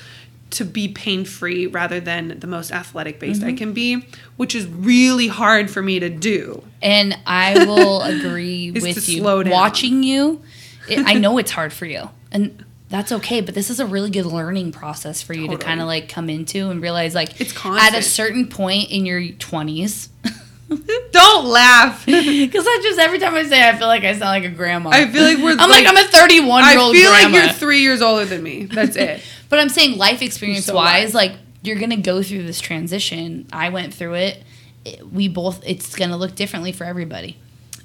to be pain free rather than the most athletic based I mm-hmm. can be, which is really hard for me to do. And I will agree with you. Watching you, it, I know it's hard for you, and that's okay. But this is a really good learning process for you to kind of like come into and realize, like, It's at a certain point in your twenties. Don't laugh. Because I just every time I say, it, I feel like I sound like a grandma. I feel like we're I'm like, I'm a 31 year old I feel grandma. like you're three years older than me. That's it. But I'm saying life experience so wise, like you're gonna go through this transition. I went through it. It- We both. It's gonna look differently for everybody.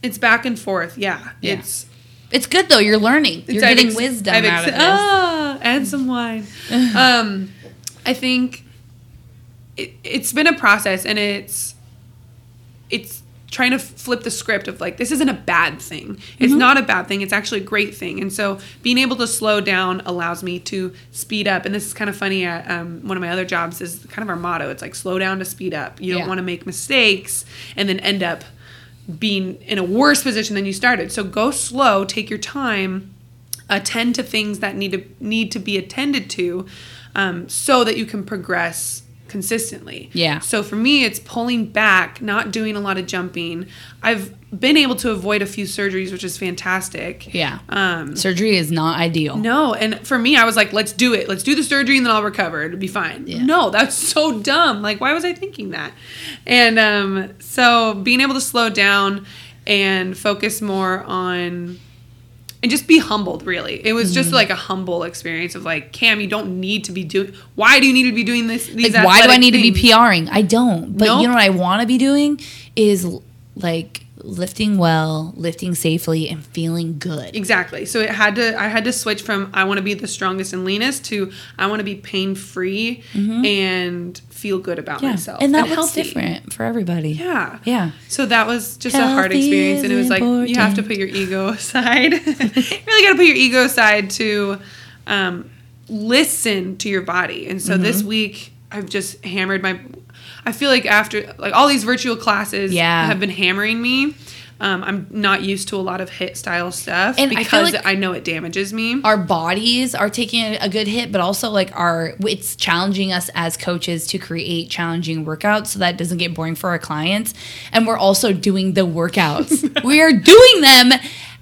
It's back and forth. Yeah. Yeah. It's It's good though. You're learning. You're getting ex- wisdom I've out of this. Ah, and some wine. um, I think it, it's been a process, and it's it's trying to flip the script of like this isn't a bad thing. It's Mm-hmm. not a bad thing. It's actually a great thing. And so being able to slow down allows me to speed up. And this is kind of funny. At um, one of my other jobs is kind of our motto. It's like slow down to speed up. You don't want to make mistakes and then end up being in a worse position than you started. So go slow, take your time, attend to things that need to need to be attended to, um, so that you can progress consistently. Yeah. So for me, it's pulling back, not doing a lot of jumping. I've been able to avoid a few surgeries, which is fantastic. Yeah. Um, Surgery is not ideal. no, and for me, I was like, let's do it. Let's do the surgery and then I'll recover. It'll be fine. Yeah. No, that's so dumb. Like, why was I thinking that? And um, so being able to slow down and focus more on and just be humbled really it was Mm-hmm. just like a humble experience of like cam you don't need to be doing why do you need to be doing this these Like, why do I need to be? PRing? I don't. But Nope. you know what I want to be doing is like lifting well, lifting safely, and feeling good. Exactly. So it had to I had to switch from I want to be the strongest and leanest to I want to be pain free and feel good about Mm-hmm. Yeah. myself. And that looks healthy. different for everybody. Yeah. Yeah. So that was just a hard experience and it was like you have to put your ego aside. you really got to put your ego aside to um, listen to your body. And so this Mm-hmm. week I've just hammered my I feel like after like all these virtual classes Yeah. have been hammering me. Um, I'm not used to a lot of hit style stuff And because I, like- know it damages me. our bodies are taking a good hit, but also like our it's challenging us as coaches to create challenging workouts so that it doesn't get boring for our clients. And we're also doing the workouts. we are doing them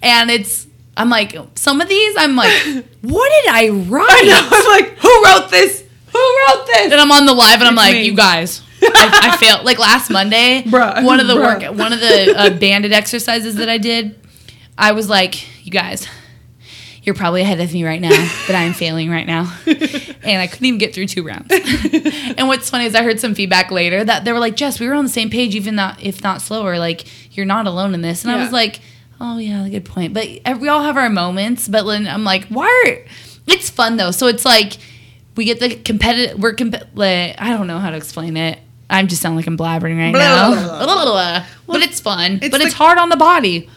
and it's I'm like some of these I'm like, what did I write? I'm like, who wrote this? Who wrote this? And I'm on the live and I'm It's like, me. you guys. I, I failed. Like last Monday, Bruh. one of the Bruh. work, one of the uh, banded exercises that I did, I was like, you guys, you're probably ahead of me right now, but I am failing right now, and I couldn't even get through two rounds. and what's funny is I heard some feedback later that they were like, Jess, we were on the same page, even not if not slower. Like you're not alone in this, and I was like, oh yeah, good point. But we all have our moments. But then I'm like, why? Are, it's fun though. So it's like we get the competitive. We're comp- like, I don't know how to explain it. I'm just sound like I'm blabbering right Blah, now. blah, blah, but it's fun. it's but it's hard on the body.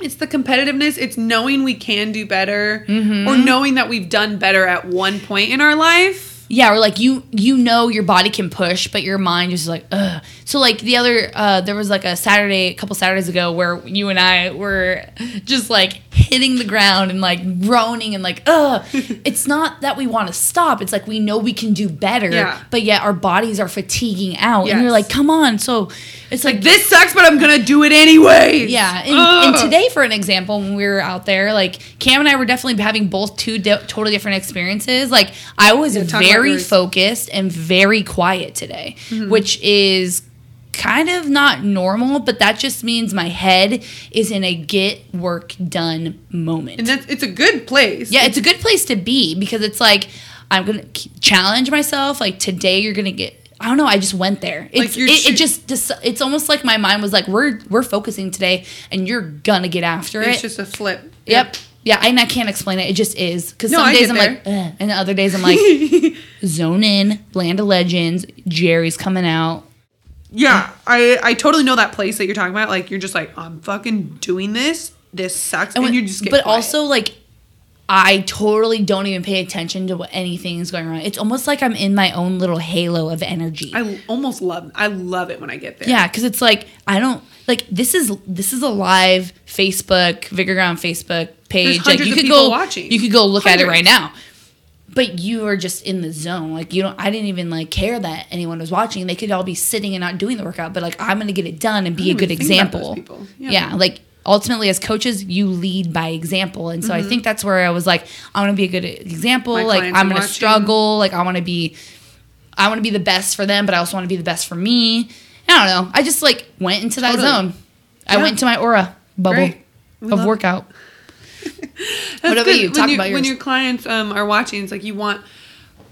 It's the competitiveness. It's knowing we can do better Mm-hmm. or knowing that we've done better at one point in our life Yeah, or like you you know your body can push, but your mind is like, ugh. So like the other uh there was like a Saturday, a couple Saturdays ago where you and I were just like hitting the ground and like groaning and like, ugh. it's not that we want to stop. It's like we know we can do better. Yeah. But yet our bodies are fatiguing out. And Yes. you're like, come on. So it's like, Like this sucks, but I'm gonna do it anyway. yeah, and, and today, for an example, when we were out there, like Cam and I were definitely having both two di- totally different experiences. Like I was talk about very focused and very quiet today, Mm-hmm. which is kind of not normal, but that just means my head is in a get work done moment. and that's it's a good place. yeah, it's a good place to be because it's like I'm gonna challenge myself. Like today, you're gonna get. I don't know. I just went there. It's, you're it, it just it's almost like my mind was like, we're we're focusing today, and you're gonna get after it's it. It's just a flip. Yep. Yeah, and I can't explain it. It just is. Because No, some I days I'm like, Ugh, and other days I'm like, zone in, Land of Legends, Jerry's coming out. Yeah, I I totally know that place that you're talking about. Like you're just like I'm fucking doing this. This sucks, and, when- you just get. but quiet. also like, I totally don't even pay attention to what anything is going on. It's almost like I'm in my own little halo of energy. I almost love. I love it when I get there. Yeah, because it's like I don't like this is this is a live Facebook Vigor Ground Facebook page. Like you could go watching. you could go look at it right now. But you are just in the zone. Like you don't I didn't even like care that anyone was watching. They could all be sitting and not doing the workout, but like I'm gonna get it done and be a good even think about those example. Yeah. Yeah. like ultimately as coaches, you lead by example. And so I think that's where I was like, I wanna be a good example. My like I'm gonna watching. struggle. Like I wanna be I want to be the best for them, but I also want to be the best for me. I don't know. I just like went into that Totally. zone. I went into my aura bubble of love- workout. That's What about good. you? When Talk you- about When your clients um, are watching, it's like you want.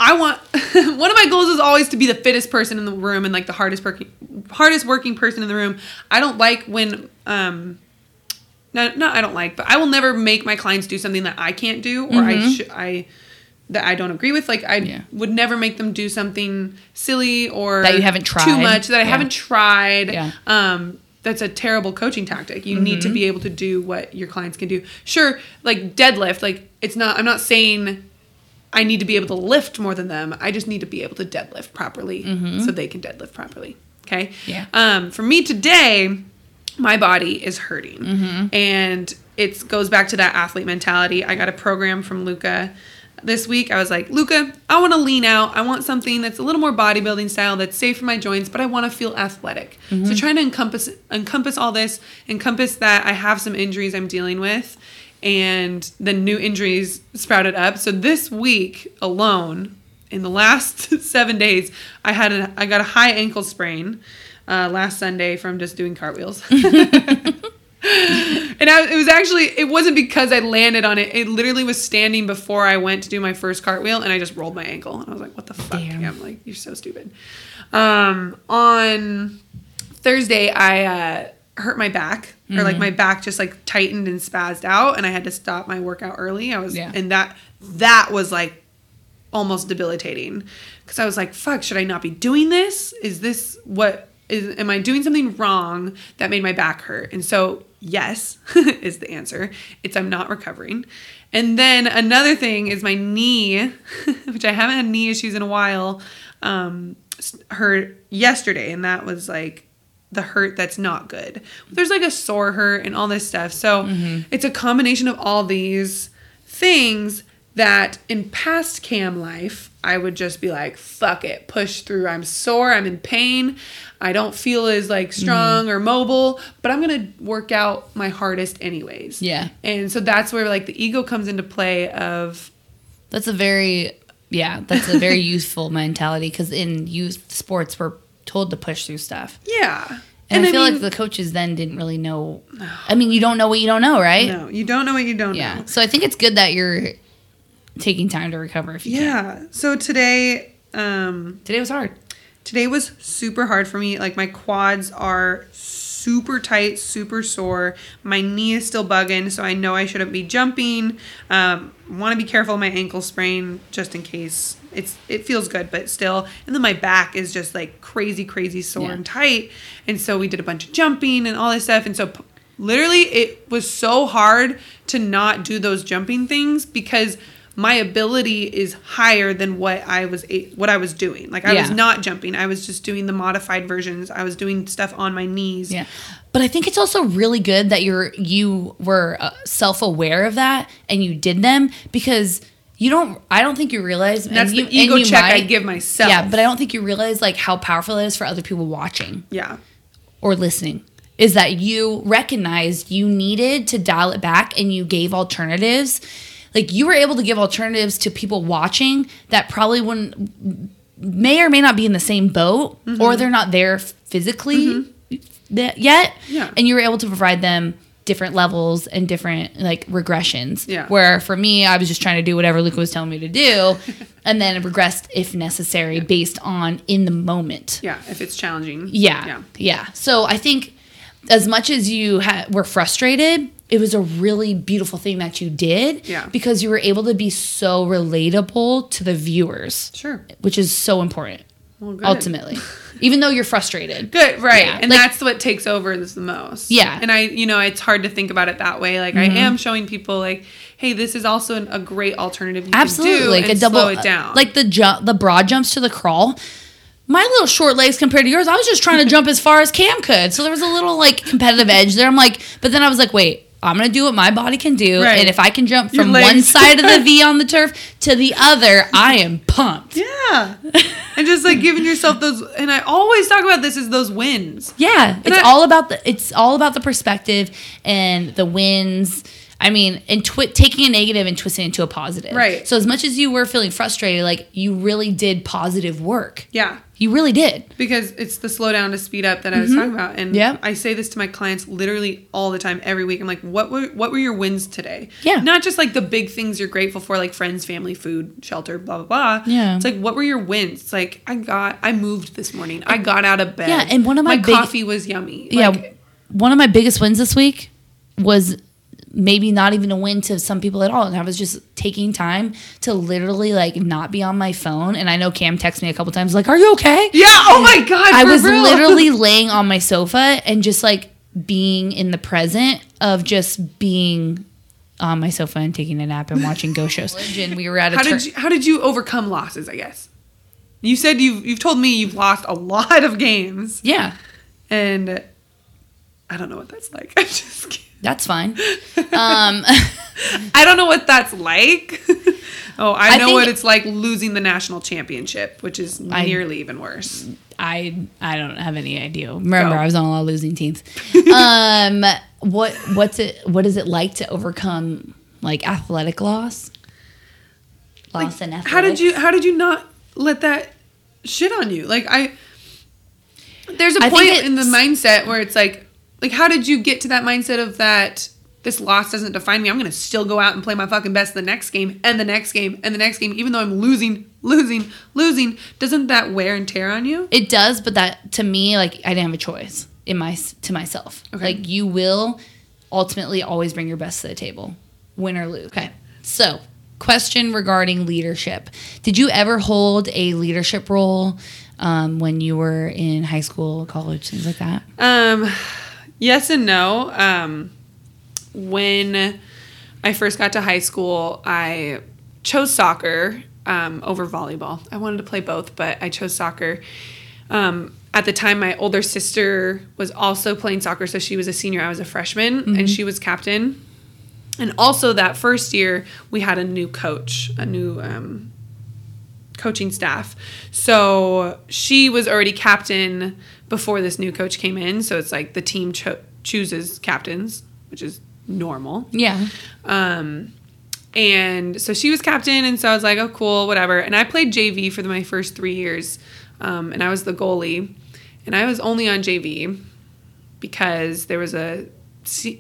I want one of my goals is always to be the fittest person in the room and like the hardest working, hardest working person in the room. I don't like when um, no, no, I don't like, but I will never make my clients do something that I can't do or I should I that I don't agree with. Like I Mm-hmm. Yeah. would never make them do something silly or That you haven't tried too much that I Yeah. haven't tried. Yeah. Um, that's a terrible coaching tactic. You need to Mm-hmm. be able to do what your clients can do. Sure, like deadlift, like it's not. I'm not saying I need to be able to lift more than them. I just need to be able to deadlift properly so they can deadlift properly. Okay. Mm-hmm. Yeah. Um, for me today, my body is hurting, Mm-hmm. and it goes back to that athlete mentality. I got a program from Luca this week. I was like, Luca, I want to lean out. I want something that's a little more bodybuilding style, that's safe for my joints, but I want to feel athletic. Mm-hmm. So trying to encompass encompass all this, encompass that I have some injuries I'm dealing with, and the new injuries sprouted up. So this week alone, in the last seven days, I had a I got a high ankle sprain uh, last Sunday from just doing cartwheels. and I, it was actually it wasn't because I landed on it. It literally was standing before I went to do my first cartwheel, and I just rolled my ankle, and I was like, "What the fuck?" Yeah, I'm like, "You're so stupid." Um, on Thursday, I uh, hurt my back, or Mm-hmm. like my back just like tightened and spazzed out, and I had to stop my workout early. I was, Yeah. and that that was like almost debilitating because I was like, "Fuck, should I not be doing this? Is this what is? Am I doing something wrong that made my back hurt?" And so, yes, is the answer. It's I'm not recovering. And then another thing is my knee, which I haven't had knee issues in a while, um, hurt yesterday, and that was like the hurt that's not good. There's like a sore hurt and all this stuff. So it's a combination of all these things that in past cam life I would just be like fuck it push through I'm sore I'm in pain I don't feel as like mm-hmm. strong or mobile but I'm to work out my hardest anyways Yeah. and so that's where like the ego comes into play of That's a very yeah, that's a very youthful mentality because in youth sports we're told to push through stuff. yeah And, I feel mean, like the coaches then didn't really know. I mean, you don't know what you don't know, right? no you don't know what you don't Yeah. know Yeah. So I think it's good that you're taking time to recover if you can. yeah so today um Today was hard. Today was super hard for me. Like my quads are super tight, super sore. My knee is still bugging, so I know I shouldn't be jumping. Um, Want to be careful of my ankle sprain just in case. It's it feels good, but still. And then my back is just like crazy, crazy sore Yeah. and tight. And so we did a bunch of jumping and all this stuff. And so p- literally, it was so hard to not do those jumping things because my ability is higher than what I was a- what I was doing. Like I was not jumping. I was just doing the modified versions. I was doing stuff on my knees. Yeah. But I think it's also really good that you're you were uh, self-aware of that and you did them because you don't I don't think you realize That's you, the ego check I give myself. Yeah, but I don't think you realize like how powerful it is for other people watching Yeah. or listening. Is that you recognized you needed to dial it back and you gave alternatives. Like you were able to give alternatives to people watching that probably wouldn't may or may not be in the same boat Mm-hmm. or they're not there physically that yet. Yeah. And you were able to provide them different levels and different like regressions. Yeah. Where for me, I was just trying to do whatever Luca was telling me to do and then regressed if necessary based on in the moment. Yeah. If it's challenging. Yeah. Yeah. Yeah. So I think as much as you ha- were frustrated, it was a really beautiful thing that you did. Yeah. Because you were able to be so relatable to the viewers, Sure. which is so important Well, good. ultimately. Even though you're frustrated. Good, right. Yeah, And like- that's what takes over is the most. Yeah. And I, you know, it's hard to think about it that way. Like Mm-hmm. I am showing people like, hey, this is also an, a great alternative you Absolutely. can do like a double slow it down. Like the jump the broad jumps to the crawl. My little short legs compared to yours, I was just trying to jump as far as Cam could. So there was a little like competitive edge there. I'm like, but then I was like, wait, I'm gonna do what my body can do, Right. and if I can jump from one side of the V on the turf to the other, I am pumped. yeah. and just like giving yourself those and I always talk about this as those wins. Yeah, it's I- all about the it's all about the perspective and the wins. I mean, and twi- taking a negative and twisting it into a positive. Right. So as much as you were feeling frustrated, like you really did positive work. Yeah. You really did. Because it's the slow down to speed up that I was talking about. And Mm-hmm. Yeah. I say this to my clients literally all the time, every week. I'm like, what were what were your wins today? Yeah. Not just like the big things you're grateful for, like friends, family, food, shelter, blah blah blah. Yeah. It's like what were your wins? It's like I got I moved this morning. I got out of bed. Yeah, and one of my big- coffee was yummy. yeah. Like, One of my biggest wins this week was maybe not even a win to some people at all. And I was just taking time to literally like not be on my phone. And I know Cam texted me a couple times, like, Are you okay? Yeah, oh my god. I was real. literally laying on my sofa and just like being in the present of just being on my sofa and taking a nap and watching ghost shows. And we were at a How tur- did you how did you overcome losses, I guess? You said you've you've told me you've lost a lot of games. yeah, And I don't know what that's like. I'm just kidding. That's fine. Um, I don't know what that's like. oh, I, I know what it's like losing the national championship, which is I- nearly even worse. I I don't have any idea. Remember, Go. I was on a lot of losing teams. um, what what's it? What is it like to overcome like athletic loss? Loss in athletics. How did you how did you not let that shit on you? Like I there's a I point in the mindset where it's like like how did you get to that mindset of that this loss doesn't define me. I'm going to still go out and play my fucking best the next game and the next game and the next game even though I'm losing, losing, losing. Doesn't that wear and tear on you? It does, but that to me, like I didn't have a choice in my to myself. Okay. Like you will ultimately always bring your best to the table, win or lose. Okay. So, question regarding leadership: Did you ever hold a leadership role um, when you were in high school, college, things like that? Um, yes and no. Um, when I first got to high school, I chose soccer um, over volleyball. I wanted to play both, but I chose soccer. Um, at the time, my older sister was also playing soccer, so she was a senior. I was a freshman, and she was captain. And also, that first year, we had a new coach, a new um, coaching staff. So she was already captain before this new coach came in. So it's like the team cho- chooses captains, which is normal. Yeah. Um, and so she was captain, and so I was like, oh, cool, whatever. And I played JV for the, my first three years, um, and I was the goalie. And I was only on JV because there was a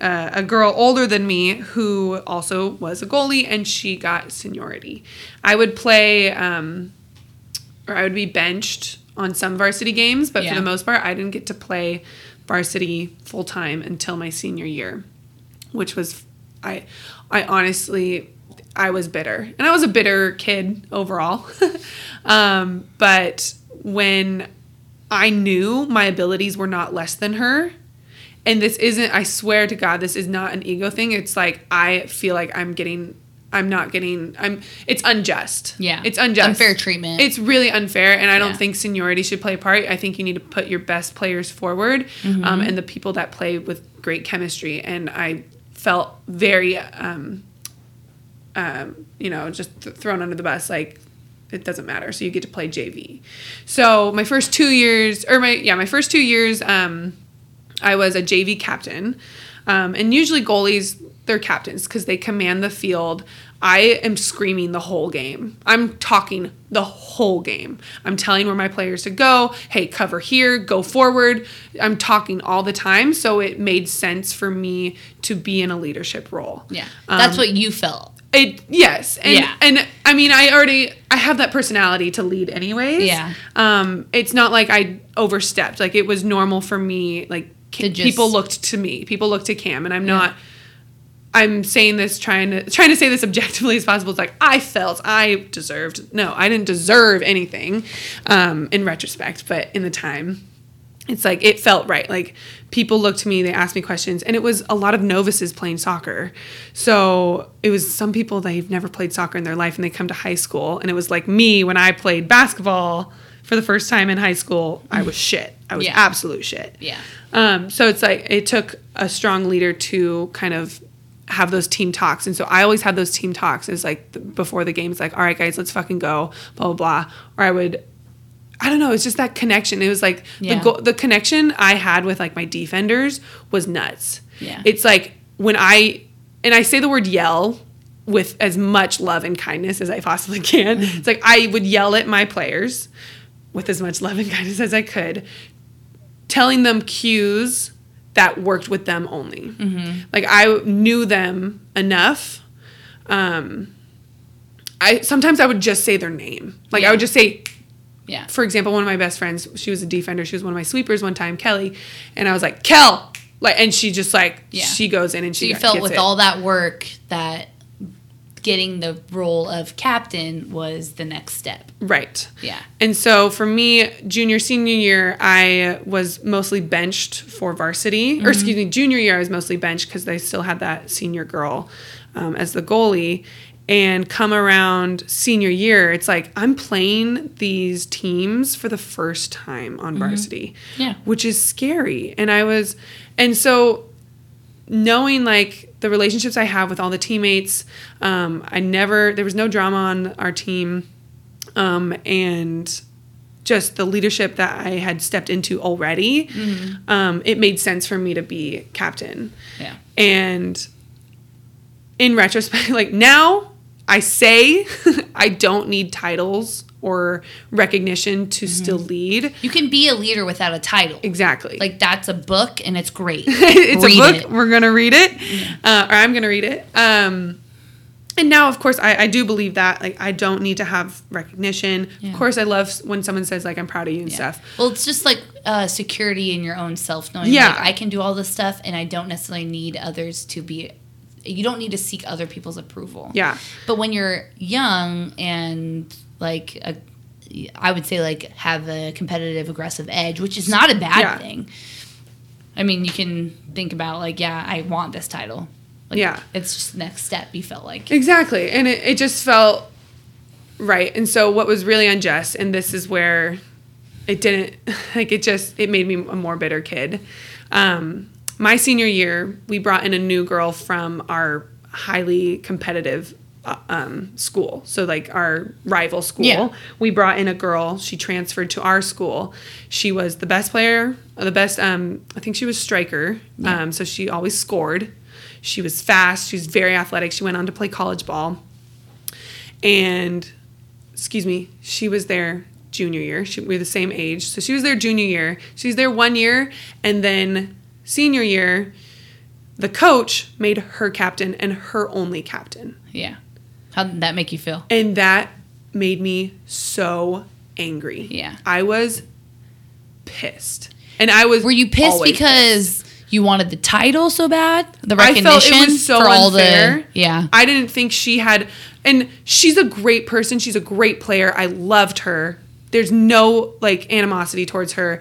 uh, a girl older than me who also was a goalie, and she got seniority. I would play, um, or I would be benched on some varsity games, but Yeah. for the most part, I didn't get to play varsity full time until my senior year which was I I honestly I was bitter. And I was a bitter kid overall. um, but when I knew my abilities were not less than her, and this isn't I swear to God, this is not an ego thing. It's like I feel like I'm getting I'm not getting I'm it's unjust. Yeah. It's unjust. Unfair treatment. It's really unfair and I don't Yeah. think seniority should play a part. I think you need to put your best players forward Mm-hmm. um, and the people that play with great chemistry and I felt very um, um, you know, just th- thrown under the bus like it doesn't matter. So you get to play JV. So my first 2 years or my yeah, my first 2 years um I was a JV captain. Um, and usually goalies, they're captains because they command the field. I am screaming the whole game. I'm talking the whole game. I'm telling where my players to go. Hey, cover here, go forward. I'm talking all the time. So it made sense for me to be in a leadership role. yeah. That's Um, what you felt. It yes, and Yeah. and I mean I already I have that personality to lead anyways. Yeah. Um, it's not like I overstepped. Like it was normal for me. Like just- people looked to me. People looked to Cam, and I'm not. I'm saying this trying to trying to say this objectively as possible. It's like I felt I deserved. No, I didn't deserve anything. Um, in retrospect, but in the time, it's like it felt right. Like people looked to me, they asked me questions, and it was a lot of novices playing soccer. So it was some people they've never played soccer in their life, and they come to high school, and it was like me when I played basketball for the first time in high school. I was shit. I was Yeah. absolute shit. Yeah. Um, so it's like it took a strong leader to kind of have those team talks, and so I always had those team talks. Is like the, before the game, it's like, all right, guys, let's fucking go, blah blah blah. Or I would, I don't know, it's just that connection. It was like Yeah. the go- the connection I had with like my defenders was nuts. Yeah. it's like when I and I say the word yell with as much love and kindness as I possibly can. it's like I would yell at my players with as much love and kindness as I could, telling them cues that worked with them only. Like I knew them enough. Um, I sometimes I would just say their name. Like I would just say, Yeah. for example, one of my best friends, she was a defender. She was one of my sweepers one time, Kelly, and I was like, Kel, like, and she just like Yeah. she goes in and she So you felt with it. all that work that getting the role of captain was the next step. right. Yeah. And so for me, junior, senior year, I was mostly benched for varsity. Or excuse me, junior year, I was mostly benched because they still had that senior girl um, as the goalie. And come around senior year, it's like I'm playing these teams for the first time on varsity. Yeah. Which is scary. And I was, and so knowing like the relationships I have with all the teammates, um, I never, there was no drama on our team um, and just the leadership that I had stepped into already, um, it made sense for me to be captain. Yeah. And in retrospect, like now I say I don't need titles or recognition to still lead. You can be a leader without a title. Exactly. Like that's a book and it's great. it's Read a book. it. We're gonna read it, uh, or I'm gonna read it. Um, and now, of course, I, I do believe that. Like, I don't need to have recognition. Yeah. Of course, I love when someone says like I'm proud of you and Yeah. stuff. Well, it's just like uh, security in your own self, knowing Yeah. like I can do all this stuff and I don't necessarily need others to be. You don't need to seek other people's approval. Yeah, But when you're young and like a, I would say like have a competitive aggressive edge, which is not a bad Yeah. thing. I mean, you can think about like, yeah, I want this title. Like, Yeah. it's just the next step. You felt like, exactly. And it, it just felt right. And so, what was really unjust, and this is where it didn't like it just it made me a more bitter kid. Um, my senior year, we brought in a new girl from our highly competitive um, school. So like our rival school, Yeah. we brought in a girl. She transferred to our school. She was the best player, the best. Um, I think she was striker. Um, so she always scored. She was fast. She was very athletic. She went on to play college ball. And excuse me, she was there junior year. She, we were the same age. So she was there junior year. She was there one year. And then senior year, the coach made her captain and her only captain. yeah. How did that make you feel? And that made me so angry. Yeah. I was pissed. And I was Were you pissed because you wanted the title so bad? The I recognition felt it was so for all unfair. the yeah. I didn't think she had, and she's a great person. She's a great player. I loved her. There's no like animosity towards her.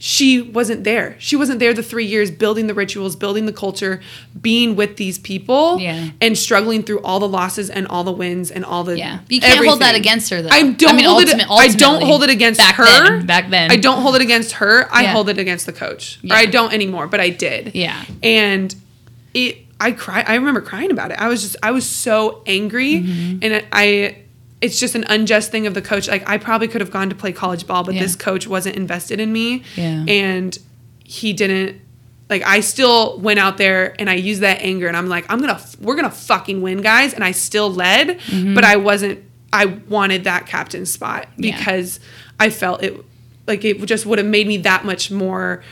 She wasn't there. She wasn't there the three years building the rituals, building the culture, being with these people, Yeah. and struggling through all the losses and all the wins and all the Yeah. You can't hold that against her, though. I don't I mean, hold it. ultimate- I don't hold it against back her. then- back then. I don't hold it against her. I Yeah. hold it against the coach. Yeah. Or I don't anymore, but I did. Yeah. And it. I cry. I remember crying about it. I was just. I was so angry, Mm-hmm. and I. It's just an unjust thing of the coach. Like I probably could have gone to play college ball, but Yeah. this coach wasn't invested in me. Yeah. And he didn't like I still went out there and I used that anger and I'm like I'm going to we're going to fucking win guys and I still led Mm-hmm. but I wasn't I wanted that captain spot Yeah. because I felt it like it just would have made me that much more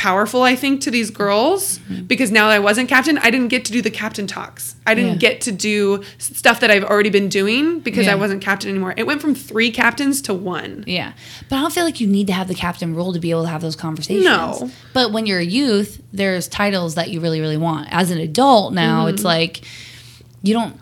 powerful I think to these girls Mm-hmm. because now that I wasn't captain I didn't get to do the captain talks. I didn't Yeah. get to do stuff that I've already been doing because Yeah. I wasn't captain anymore. It went from 3 captains to 1. Yeah. But I don't feel like you need to have the captain role to be able to have those conversations. No. But when you're a youth, there's titles that you really, really want. As an adult now, Mm-hmm. it's like you don't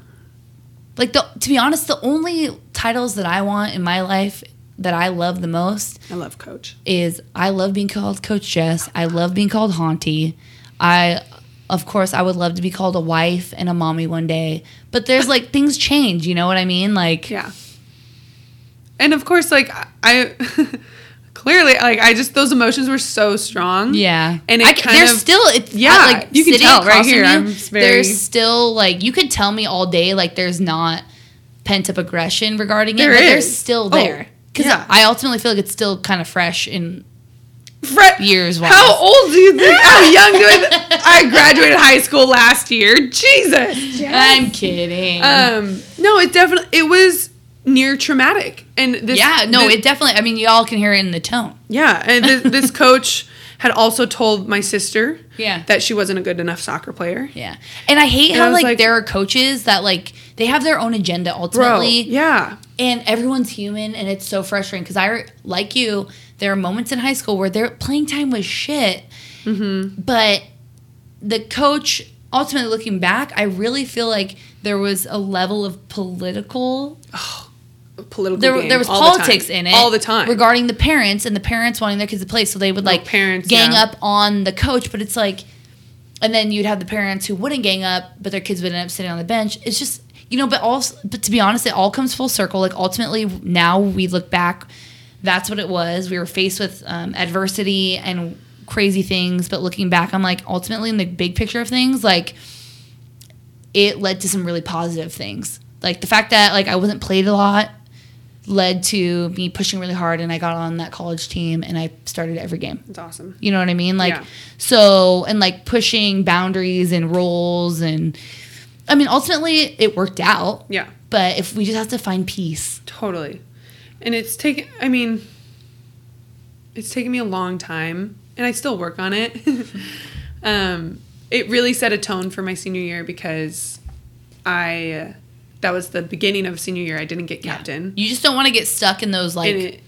like the to be honest, the only titles that I want in my life that I love the most I love coach. is I love being called Coach Jess. I love being called Haunty. I of course I would love to be called a wife and a mommy one day. But there's like things change, you know what I mean? Like Yeah. And of course, like I clearly, like I just those emotions were so strong. Yeah, And it I, there's of- still it's uh, Yeah, I- like you can tell right here, you, I'm very- there's still like you could tell me all day like there's not pent up aggression regarding it, There but there's is. still Oh, there because yeah. I ultimately feel like it's still kind of fresh in Fre- years wise. How old do you think? How young do I? Th- I graduated high school last year. Jesus. I'm kidding. Um. No, it definitely it was near traumatic, and this. yeah, no, this- it definitely. I mean, y'all can hear it in the tone. Yeah, and this, this coach had also told my sister. Yeah. That she wasn't a good enough soccer player. Yeah, and I hate And how was like, like- there are coaches that like they have their own agenda Bro. ultimately. Yeah. and everyone's human and it's so frustrating because i like you there are moments in high school where their playing time was shit Mm-hmm. but the coach ultimately looking back i really feel like there was a level of political Political. there, there was the politics time. in it all the time. regarding the parents and the parents wanting their kids to play so they would like parents, gang yeah. up on the coach but it's like and then you'd have the parents who wouldn't gang up but their kids would end up sitting on the bench it's just you know but also but to be honest it all comes full circle like ultimately now we look back that's what it was we were faced with um, adversity and crazy things but looking back i'm like ultimately in the big picture of things like it led to some really positive things like the fact that like i wasn't played a lot led to me pushing really hard and I got on that college team and I started every game. It's awesome. You know what I mean? Like Yeah. so and like pushing boundaries and roles and I mean ultimately it worked out. Yeah. But if we just have to find peace. Totally. And it's taken, I mean, it's taken me a long time and I still work on it. um, it really set a tone for my senior year because I, uh, that was the beginning of senior year. I didn't get captain. You just don't want to get stuck in those like it,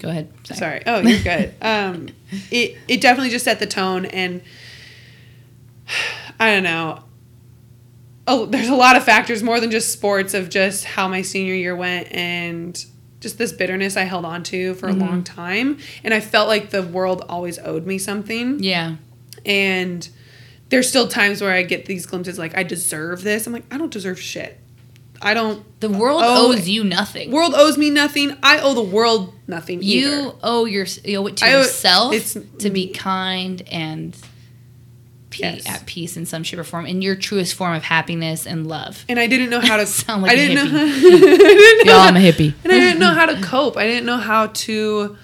go ahead. sorry. Oh, you're good. um, it, it definitely just set the tone and I don't know. Oh, there's a lot of factors more than just sports of just how my senior year went and just this bitterness I held on to for a long time. And I felt like the world always owed me something. Yeah. And there's still times where I get these glimpses like I deserve this. I'm like, I don't deserve shit. I don't The world Oh, owes you nothing. world owes me nothing. I owe the world nothing you either. owe your you owe it to I owe- yourself it's to be kind and pe- Yes. at peace in some shape or form in your truest form of happiness and love. And I didn't know how to Sound like I a didn't know hippie. I didn't know Y'all, how- I'm a hippie. and I didn't know how to cope. I didn't know how to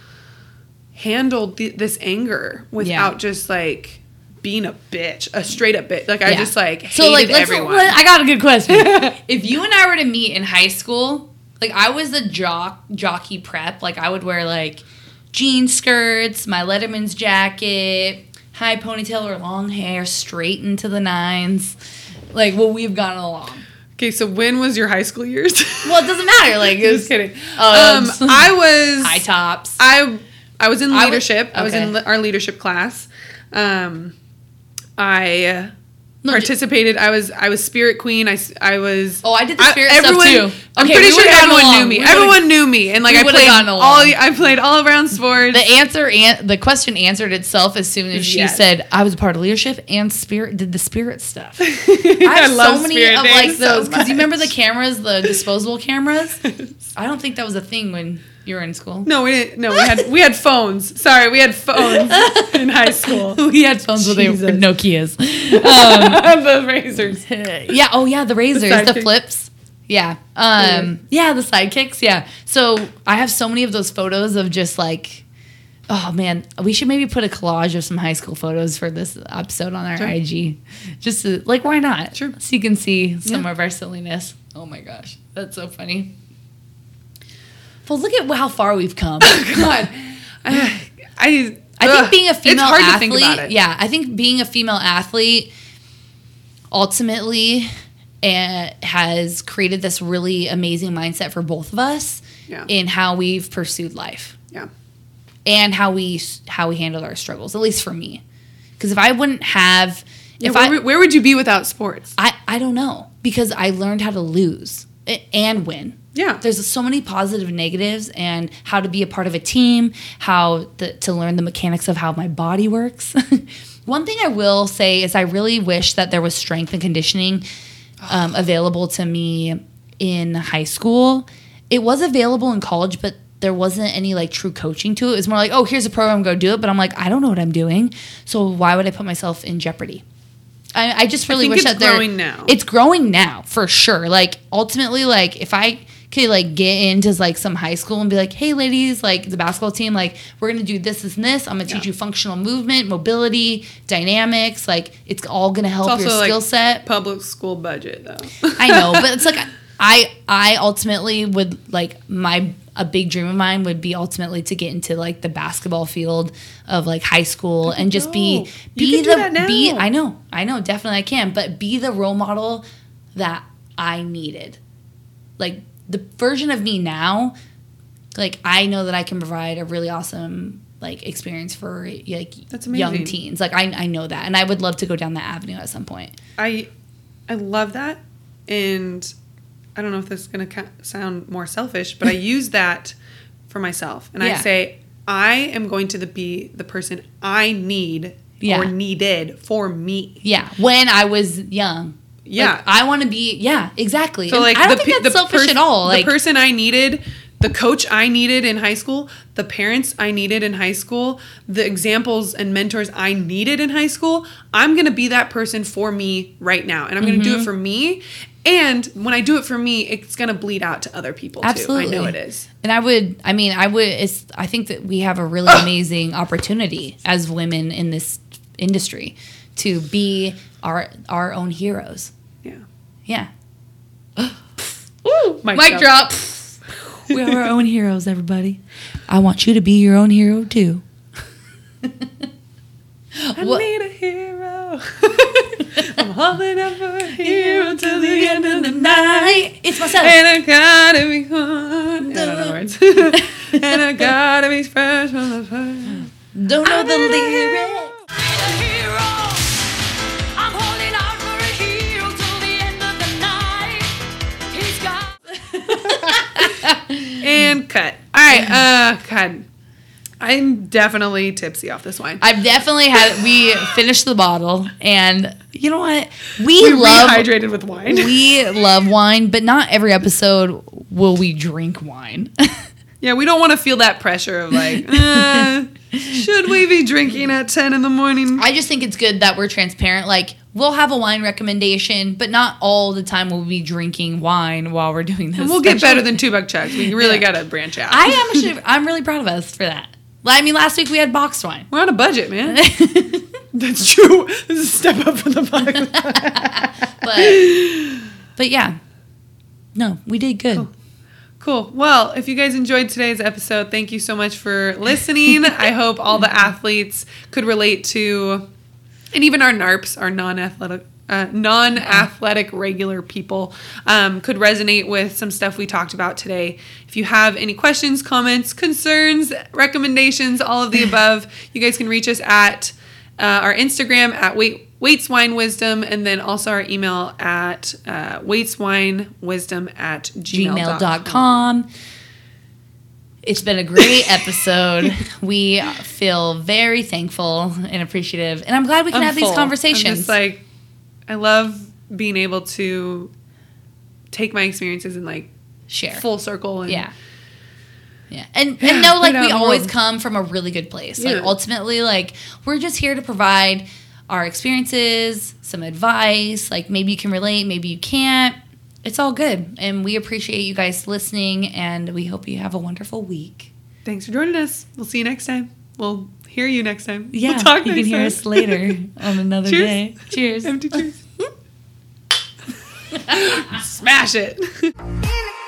handle th- this anger without just like being a bitch, a straight up bitch. Like I Yeah. just like hated so like everyone. let- I got a good question. if you and I were to meet in high school, like I was the jock jockey prep. Like I would wear like jean skirts, my Letterman's jacket, high ponytail or long hair, straight into the nines. Like well, we've gotten along. okay, so when was your high school years? Well, it doesn't matter. Like it just kidding. Um, Um, I was high tops. I I was in I would- leadership. I was, in le- our leadership class. Um, I uh, No, participated. I was I was Spirit Queen. I, I was. Oh, I did the I- spirit stuff, too. I'm Okay, pretty sure everyone along. knew me. We everyone knew me, and like I played all. the- I played all around sports. The answer and the question answered itself as soon as she Yes. said, "I was a part of leadership and spirit did the spirit stuff." I have love so many of like those because you remember the cameras, the disposable cameras. I don't think that was a thing when you were in school. No, we didn't. No, we had we had phones. Sorry, we had phones in high school. we had phones with. Nokia's. the Razrs. yeah. Oh, yeah. The Razrs, the, sidekicks. flips. Yeah. Um. Yeah. The sidekicks. Yeah. So I have so many of those photos of just like. Oh man, we should maybe put a collage of some high school photos for this episode on our Sure. IG. Just to, like, why not? Sure. So you can see some Yeah. of our silliness. Oh my gosh, that's so funny. Well, look at how far we've come. God, I, I, I think being a female athlete, to think about it. yeah, I think being a female athlete ultimately uh, has created this really amazing mindset for both of us Yeah. in how we've pursued life Yeah. and how we how we handle our struggles. At least for me, because if I wouldn't have, Yeah, if where, I, would- where would you be without sports? I I don't know because I learned how to lose and win. Yeah. There's so many positive and negatives, and how to be a part of a team, how the, to learn the mechanics of how my body works. One thing I will say is I really wish that there was strength and conditioning um, available to me in high school. It was available in college, but there wasn't any like true coaching to it. It was more like, oh, here's a program, go do it. But I'm like, I don't know what I'm doing, so why would I put myself in jeopardy? I, I just really think wish it's that there- growing now. It's growing now for sure. Like ultimately, like if I could like get into like some high school and be like, hey ladies, like the basketball team, like we're gonna do this, this, and this. I'm gonna teach Yeah. you functional movement, mobility, dynamics. Like it's all gonna help your also, like, skill set. Public school budget though. I know, but it's like I I ultimately would like my a big dream of mine would be ultimately to get into like the basketball field of like high school and just be be the be I know I know definitely I can but be the role model that I needed like the version of me now like I know that I can provide a really awesome like experience for like That's young teens like I I know that and I would love to go down that avenue at some point I I love that, and I don't know if this is gonna ca- sound more selfish, but I use that for myself, and I say I am going to the, be the person I need Yeah. or needed for me. Yeah, when I was young. Yeah. Like, I want to be. Yeah, exactly. So And like I don't the, think that's the selfish pers- at all. Like, the person I needed, the coach I needed in high school, the parents I needed in high school, the examples and mentors I needed in high school. I'm gonna be that person for me right now, and I'm gonna Mm-hmm. do it for me. And when I do it for me, it's gonna bleed out to other people absolutely, too. I know it is. And I would. I mean, I would. It's. I think that we have a really amazing opportunity as women in this industry to be our our own heroes. Yeah. Yeah. Woo! Mic drop. we are our own heroes, everybody. I want you to be your own hero too. I What- need a hero. I'm holding up for a hero till the end of the night. It's myself. And I gotta be one. I don't know the words. and I gotta be fresh from the first. Don't know the I a lyrics. Right. Uh, God. I'm definitely tipsy off this wine. I've definitely had. We finished the bottle, and you know what? We, we love hydrated with wine. we love wine, but not every episode will we drink wine. yeah, we don't want to feel that pressure of like, uh, should we be drinking at 10 in the morning? I just think it's good that we're transparent. Like we'll have a wine recommendation, but not all the time we'll be drinking wine while we're doing this. We'll get better than two buck chucks. We really Yeah. gotta branch out. I am. Actually, I'm really proud of us for that. I mean, last week we had boxed wine. We're on a budget, man. That's true. This is a step up for the buck. but but yeah, no, we did good. Cool. Well, if you guys enjoyed today's episode, thank you so much for listening. I hope all the athletes could relate to, and even our NARPs, our non-athletic, uh, non-athletic regular people, um, could resonate with some stuff we talked about today. If you have any questions, comments, concerns, recommendations, all of the above, you guys can reach us at uh, our Instagram at Wait Weights Wine Wisdom, and then also our email at uh, weightswinewisdom at gmail.com. gmail.com. It's been a great episode. we feel very thankful and appreciative. And I'm glad we can I'm have these conversations. Like, I love being able to take my experiences and like Share. full circle and Yeah. Yeah. And Yeah, and know like put it out we always world. come from a really good place. Yeah. Like ultimately like we're just here to provide our experiences, some advice, like maybe you can relate, maybe you can't. It's all good. And we appreciate you guys listening and we hope you have a wonderful week. Thanks for joining us. We'll see you next time. We'll hear you next time. Yeah. we'll talk you can next hear time. us later on another Cheers. day. Cheers. Empty cheers. Smash it. In the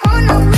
corner